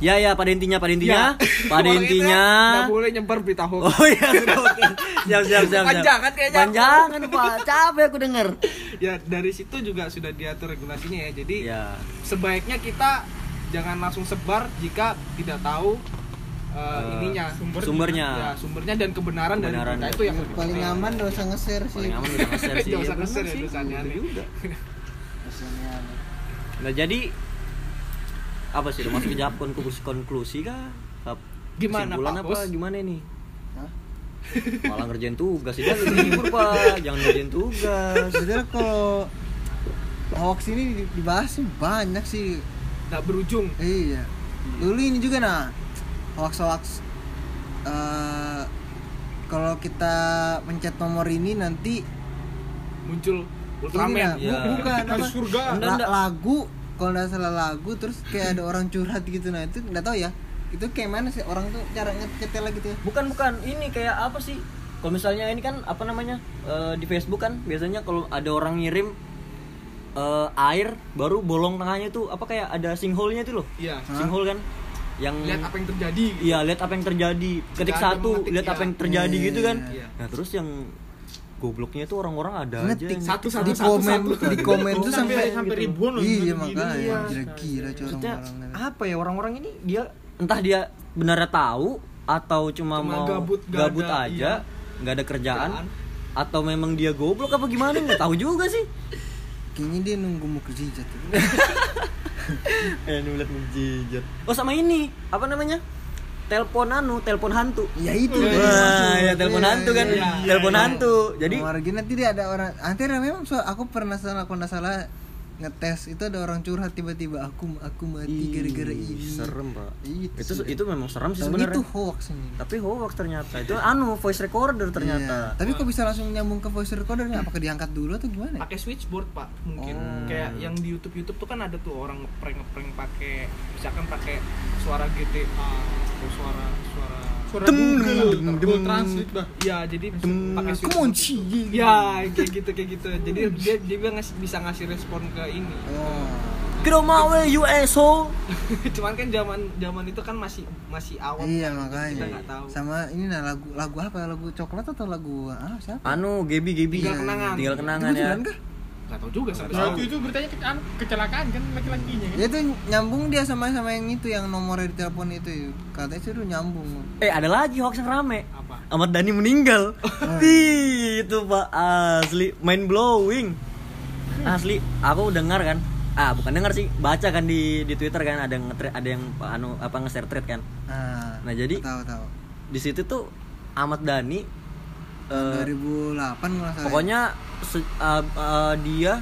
[SPEAKER 2] Ya ya pada intinya pada intinya. Pada
[SPEAKER 3] Pokoknya itu ya,
[SPEAKER 2] intinya
[SPEAKER 3] nggak boleh nyebar berita hoax.
[SPEAKER 2] Oh iya sudah oke. Siap siap siap siap.
[SPEAKER 3] Panjangan kayaknya.
[SPEAKER 2] panjangan pak. Capek aku denger.
[SPEAKER 3] Ya dari situ juga sudah diatur regulasinya ya. Jadi
[SPEAKER 2] ya.
[SPEAKER 3] sebaiknya kita jangan langsung sebar jika tidak tahu eh, ininya.
[SPEAKER 4] Sumbernya.
[SPEAKER 2] sumbernya.
[SPEAKER 3] Ya sumbernya dan kebenaran,
[SPEAKER 2] Kebenaran
[SPEAKER 3] dari berita itu yang lebih
[SPEAKER 1] paling aman gak usah nge-share sih.
[SPEAKER 2] Paling aman udah nge-share sih.
[SPEAKER 3] Nggak usah
[SPEAKER 2] Ya,
[SPEAKER 3] nge-share ya,
[SPEAKER 2] sih,
[SPEAKER 3] dosa aneh-aneh.
[SPEAKER 2] bener juga
[SPEAKER 1] Dosennya aneh.
[SPEAKER 2] Nah jadi apa sih udah masuk ke jawab konklusi konklusi kah?
[SPEAKER 3] Gimana, Pak
[SPEAKER 2] apa
[SPEAKER 3] Bos?
[SPEAKER 2] gimana nih?
[SPEAKER 1] Hah?
[SPEAKER 2] malah ngerjain tugas sih jangan libur pak. Jangan ngerjain tugas.
[SPEAKER 1] Sebenarnya kalau hoax ini dibahas sih banyak sih.
[SPEAKER 3] Nggak berujung.
[SPEAKER 1] Iya. Dulu ini juga nah hoax-hoax eh kalau kita pencet nomor ini nanti
[SPEAKER 3] muncul.
[SPEAKER 1] ini
[SPEAKER 3] Ultraman
[SPEAKER 2] Iya.
[SPEAKER 1] bukan apa,
[SPEAKER 4] surga.
[SPEAKER 1] la- lagu kalau nggak salah lagu terus kayak ada orang curhat gitu nah itu nggak tahu ya itu kayak mana sih orang tuh cara ngecetel gitu ya
[SPEAKER 2] bukan bukan ini kayak apa sih kalau misalnya ini kan apa namanya eh, di Facebook kan biasanya kalau ada orang ngirim eh, air baru bolong tengahnya tuh apa kayak ada sinkhole-nya tuh loh
[SPEAKER 3] iya
[SPEAKER 2] sinkhole kan yang
[SPEAKER 3] lihat apa yang terjadi gitu.
[SPEAKER 2] Iya, lihat apa yang terjadi. Ketik
[SPEAKER 3] ada
[SPEAKER 2] satu, lihat
[SPEAKER 3] ya.
[SPEAKER 2] apa yang terjadi
[SPEAKER 1] Iya,
[SPEAKER 2] gitu kan.
[SPEAKER 3] iya.
[SPEAKER 2] Nah, terus yang gobloknya tuh orang-orang ada aja.
[SPEAKER 1] ngetik
[SPEAKER 2] yang-
[SPEAKER 3] Satu, satu,
[SPEAKER 1] di
[SPEAKER 3] satu,
[SPEAKER 1] komen
[SPEAKER 3] satu.
[SPEAKER 1] di komen tuh
[SPEAKER 4] sampai
[SPEAKER 1] sampai
[SPEAKER 3] gitu.
[SPEAKER 4] ribuan loh
[SPEAKER 1] iya makanya
[SPEAKER 4] Iya.
[SPEAKER 1] cuy
[SPEAKER 2] Maksudnya
[SPEAKER 1] orang-orang
[SPEAKER 2] apa ya orang-orang ini dia entah dia benar tahu atau cuma,
[SPEAKER 3] Cuma
[SPEAKER 2] mau
[SPEAKER 3] gabut,
[SPEAKER 2] gabut
[SPEAKER 3] ada,
[SPEAKER 2] aja, nggak ada kerjaan,
[SPEAKER 3] Kerjaan.
[SPEAKER 2] atau memang dia goblok apa gimana nggak tahu juga sih.
[SPEAKER 1] kayaknya dia nunggu mau kerja tuh
[SPEAKER 2] Eh, nulat menjijat. Oh sama ini apa namanya? Telepon anu, telepon hantu.
[SPEAKER 1] ya itu
[SPEAKER 2] Wah, ya telepon
[SPEAKER 1] Iya,
[SPEAKER 2] hantu kan,
[SPEAKER 1] iya, iya.
[SPEAKER 2] telepon hantu. Jadi
[SPEAKER 1] gini nanti dia ada orang nanti memang so, aku pernah salah aku salah ngetes itu ada orang curhat tiba-tiba aku aku mati
[SPEAKER 2] Ih,
[SPEAKER 1] gara-gara ini.
[SPEAKER 2] serem pak.
[SPEAKER 1] Itu
[SPEAKER 2] itu
[SPEAKER 1] sih.
[SPEAKER 2] itu memang serem sih sebenarnya.
[SPEAKER 1] itu hoax ini.
[SPEAKER 2] Tapi hoax ternyata. Itu anu voice recorder ternyata.
[SPEAKER 1] Iya. tapi kok bisa langsung nyambung ke voice recordernya? Apakah diangkat dulu atau gimana?
[SPEAKER 3] Pakai switchboard pak mungkin.
[SPEAKER 1] Oh.
[SPEAKER 3] kayak yang di YouTube YouTube tuh kan ada tuh orang ngeprank ngeprank pakai misalkan pakai suara GTA atau suara suara
[SPEAKER 4] Suara
[SPEAKER 2] Dem,
[SPEAKER 4] Google,
[SPEAKER 2] dem,
[SPEAKER 4] Google. Translate bah.
[SPEAKER 3] ya jadi pakai
[SPEAKER 1] come on
[SPEAKER 3] switchboard
[SPEAKER 1] sih
[SPEAKER 3] ya kayak gitu kayak gitu. Jadi dia dia bisa ngasih, bisa ngasih respon ke ini.
[SPEAKER 1] Oh.
[SPEAKER 2] You asshole.
[SPEAKER 3] Cuman kan zaman zaman itu kan masih masih awal
[SPEAKER 1] iya
[SPEAKER 3] kita
[SPEAKER 1] makanya
[SPEAKER 3] nggak tahu.
[SPEAKER 1] Sama ini nah lagu lagu apa? Lagu coklat atau lagu ah siapa?
[SPEAKER 2] Anu Gebi Gebi
[SPEAKER 3] Tinggal kenangan.
[SPEAKER 2] tinggal kenangan ya.
[SPEAKER 1] kah?
[SPEAKER 3] Nggak tahu juga sampai
[SPEAKER 4] Nah,
[SPEAKER 3] sekarang.
[SPEAKER 4] itu itu beritanya ke- anu, kecelakaan kan laki-lakinya kan.
[SPEAKER 1] ya itu nyambung dia sama sama yang itu yang nomornya di telepon itu. Katanya sih itu nyambung.
[SPEAKER 2] Eh ada lagi hoax yang rame.
[SPEAKER 3] Apa?
[SPEAKER 2] Ahmad Dhani meninggal. Ih, itu pak asli. Mind blowing. Asli aku dengar kan. Ah bukan dengar sih baca kan di di Twitter kan ada yang ada yang anu apa nge-share thread kan.
[SPEAKER 1] Nah,
[SPEAKER 2] Nah, jadi-
[SPEAKER 1] tahu tahu.
[SPEAKER 2] di situ tuh Ahmad Dhani eh,
[SPEAKER 1] 2008 kalau nggak salah ya.
[SPEAKER 2] pokoknya se- uh, uh, dia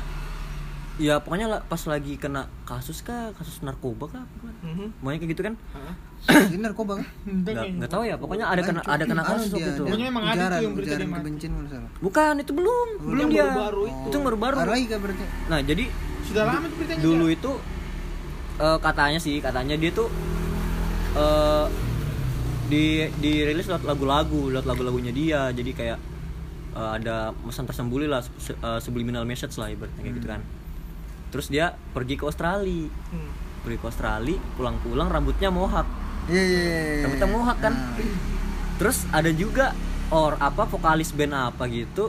[SPEAKER 2] ya pokoknya la- pas lagi kena kasus kah kasus narkoba kah?
[SPEAKER 3] Mhm.
[SPEAKER 2] Pokoknya kayak gitu kan?
[SPEAKER 1] Ini narkoba kah?
[SPEAKER 2] nggak tahu ya pokoknya ada kena ada kena kasus waktu itu.
[SPEAKER 1] dia
[SPEAKER 4] Pokoknya emang ada tuh yang berita
[SPEAKER 1] kebencian
[SPEAKER 2] bukan itu belum belum dia.
[SPEAKER 3] baru-baru
[SPEAKER 2] itu.
[SPEAKER 1] Kah berarti.
[SPEAKER 2] Nah jadi
[SPEAKER 4] Sudah lama tuh beritanya.
[SPEAKER 2] dulu itu eh, katanya sih katanya dia tuh eh di dirilis lewat lagu-lagu lewat lagu-lagunya dia. Jadi kayak eh, ada pesan tersembunyi lah se- eh, subliminal message lah ibaratnya kayak gitu kan. Terus dia pergi ke Australia.
[SPEAKER 3] Hmm.
[SPEAKER 2] pergi ke Australia pulang-pulang rambutnya mohak.
[SPEAKER 1] Iya iya iya
[SPEAKER 2] rambutnya mohak kan?
[SPEAKER 1] Nah,
[SPEAKER 2] terus ada juga or apa vokalis band apa gitu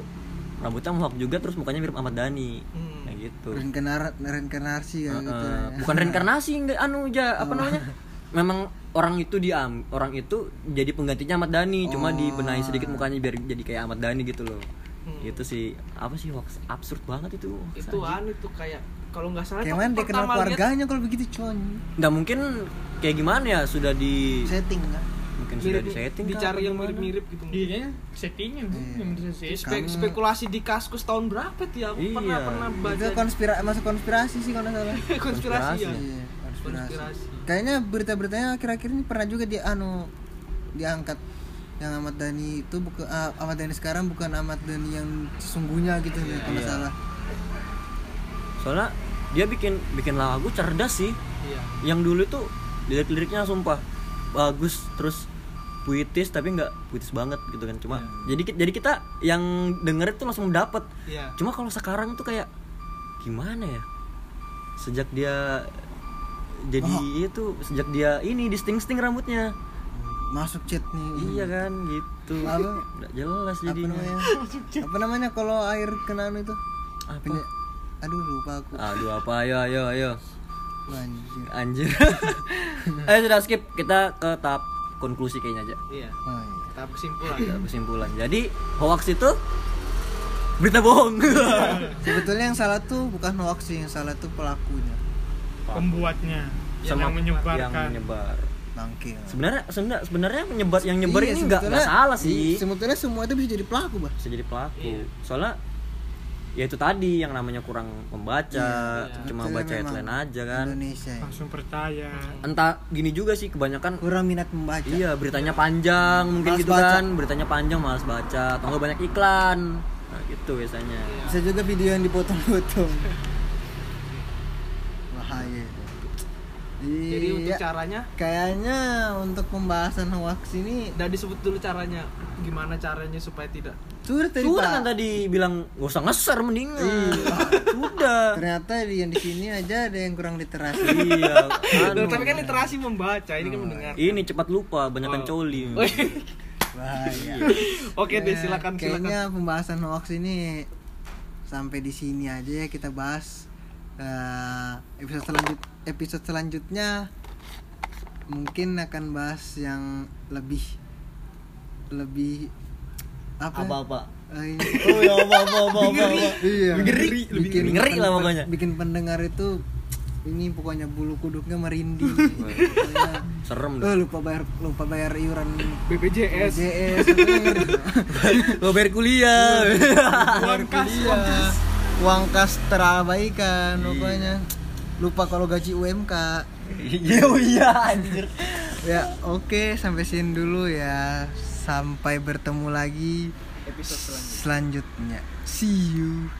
[SPEAKER 2] rambutnya mohak juga terus mukanya mirip Ahmad Dhani.
[SPEAKER 3] Hmm.
[SPEAKER 2] kayak gitu.
[SPEAKER 1] Reinkarnasi reinkarnasi kayak gitu
[SPEAKER 2] Eh,
[SPEAKER 1] ya.
[SPEAKER 2] bukan reinkarnasi enggak anu aja apa namanya memang orang itu diam orang itu jadi penggantinya Ahmad Dhani cuma
[SPEAKER 1] Oh.
[SPEAKER 2] dibenahi sedikit mukanya biar jadi kayak Ahmad Dhani gitu loh.
[SPEAKER 3] Hmm.
[SPEAKER 2] itu sih apa sih hoax absurd banget itu. Hoax
[SPEAKER 3] itu anu tuh kayak kalau nggak salah
[SPEAKER 1] kayak dia kenal keluarganya kalau begitu con
[SPEAKER 2] nggak mungkin kayak gimana ya sudah di
[SPEAKER 1] setting kan
[SPEAKER 2] mungkin sudah
[SPEAKER 3] mirip
[SPEAKER 2] di setting
[SPEAKER 3] dicari yang mirip-mirip gitu
[SPEAKER 4] Iya, settingan tuh
[SPEAKER 1] Iya.
[SPEAKER 4] setting.
[SPEAKER 3] Spe- spekulasi di kaskus tahun berapa tuh ya? Aku
[SPEAKER 2] Iya.
[SPEAKER 3] pernah pernah baca
[SPEAKER 1] itu konspirasi masuk konspirasi sih kalau nggak salah.
[SPEAKER 3] Konspirasi ya?
[SPEAKER 1] Iya konspirasi.
[SPEAKER 3] Konspirasi
[SPEAKER 1] kayaknya berita-beritanya akhir-akhir ini pernah juga dia anu diangkat. Yang Ahmad Dhani itu bukan ah, Ahmad Dhani sekarang bukan Ahmad Dhani yang sesungguhnya gitu ya kalau
[SPEAKER 2] Iya.
[SPEAKER 1] salah.
[SPEAKER 2] Soalnya dia bikin bikin lagu cerdas sih.
[SPEAKER 3] Iya.
[SPEAKER 2] Yang dulu tuh lirik-liriknya sumpah bagus terus puitis tapi nggak puitis banget gitu kan. Cuma jadi ki- jadi kita yang denger itu langsung dapet.
[SPEAKER 3] Iya.
[SPEAKER 2] Cuma kalau sekarang tuh kayak gimana ya? Sejak dia jadi itu sejak dia ini di sting sting rambutnya.
[SPEAKER 1] Masuk chat nih.
[SPEAKER 2] Iya kan gitu.
[SPEAKER 1] Apa?
[SPEAKER 2] nggak jelas
[SPEAKER 1] apa
[SPEAKER 2] jadinya.
[SPEAKER 1] namanya? Apa namanya kalau air kena anu itu?
[SPEAKER 2] Apa?
[SPEAKER 1] Penye- aduh lupa aku.
[SPEAKER 2] Aduh apa? Ayo ayo ayo.
[SPEAKER 1] Anjir.
[SPEAKER 2] Anjir. Ayo sudah skip. Kita ke tahap konklusi kayaknya aja.
[SPEAKER 3] Iya.
[SPEAKER 1] Oh, iya.
[SPEAKER 3] tahap kesimpulan.
[SPEAKER 2] Ada kesimpulan. Jadi hoax itu berita bohong.
[SPEAKER 1] Sebetulnya yang salah tuh bukan hoax sih, yang salah tuh pelakunya.
[SPEAKER 4] Pembuatnya
[SPEAKER 2] sama
[SPEAKER 4] yang menyebarkan
[SPEAKER 2] yang menyebar
[SPEAKER 1] Bangke.
[SPEAKER 2] sebenarnya sebenarnya sebenarnya menyebar yang nyebar
[SPEAKER 1] Iya,
[SPEAKER 2] ini nggak salah sih
[SPEAKER 1] iya, Sebetulnya semua itu bisa jadi pelaku, Bah.
[SPEAKER 2] bisa jadi pelaku
[SPEAKER 3] Iya.
[SPEAKER 2] soalnya ya itu tadi yang namanya kurang membaca
[SPEAKER 1] Iya,
[SPEAKER 2] cuma
[SPEAKER 1] sebetulnya
[SPEAKER 2] baca headline aja kan
[SPEAKER 1] Indonesia. ya.
[SPEAKER 4] langsung percaya
[SPEAKER 2] entah gini juga sih kebanyakan
[SPEAKER 1] Kurang minat membaca.
[SPEAKER 2] iya beritanya panjang mungkin
[SPEAKER 1] Malas
[SPEAKER 2] gitu
[SPEAKER 1] baca.
[SPEAKER 2] kan beritanya panjang malas baca atau nggak banyak iklan nah gitu biasanya
[SPEAKER 1] Bisa juga video yang dipotong-potong. Bahaya. itu.
[SPEAKER 3] jadi untuk
[SPEAKER 1] Iya,
[SPEAKER 3] caranya
[SPEAKER 1] kayaknya untuk pembahasan hoax ini
[SPEAKER 3] udah disebut dulu caranya gimana caranya supaya tidak
[SPEAKER 1] sudah tadi
[SPEAKER 2] sudah kan tadi bilang gak usah ngeser mendingan sudah
[SPEAKER 1] Ternyata di yang di sini aja ada yang kurang literasi.
[SPEAKER 2] iya
[SPEAKER 3] Loh,
[SPEAKER 2] anu.
[SPEAKER 3] tapi kan literasi membaca ini kan mendengar
[SPEAKER 2] ini cepat lupa banyak
[SPEAKER 3] Oh.
[SPEAKER 2] coli
[SPEAKER 3] Oh, iya.
[SPEAKER 1] Bahaya.
[SPEAKER 3] oke deh silakan silakan
[SPEAKER 1] Kayaknya pembahasan hoax ini sampai di sini aja ya kita bahas. Eh, episode selanjut episode selanjutnya mungkin akan bahas yang lebih lebih apa?
[SPEAKER 2] apa apa
[SPEAKER 1] Eh, ini-
[SPEAKER 2] oh ya apa apa apa apa, apa.
[SPEAKER 1] iya.
[SPEAKER 2] Lebih ngeri, lebih
[SPEAKER 1] Bikin
[SPEAKER 2] ngeri. Lah pokoknya.
[SPEAKER 1] Bikin pendengar itu ini pokoknya bulu kuduknya merinding. Pokoknya,
[SPEAKER 2] serem
[SPEAKER 1] oh, lupa bayar lupa bayar iuran
[SPEAKER 3] BPJS
[SPEAKER 1] BPJS
[SPEAKER 2] lo bayar kuliah.
[SPEAKER 3] Uang kas uang kas
[SPEAKER 1] uang kas terabaikan pokoknya lupa kalau gaji UMK
[SPEAKER 2] iya oh iya anjir.
[SPEAKER 1] Ya oke sampai sini dulu ya. Sampai bertemu lagi
[SPEAKER 3] episode selanjutnya.
[SPEAKER 1] selanjutnya. See you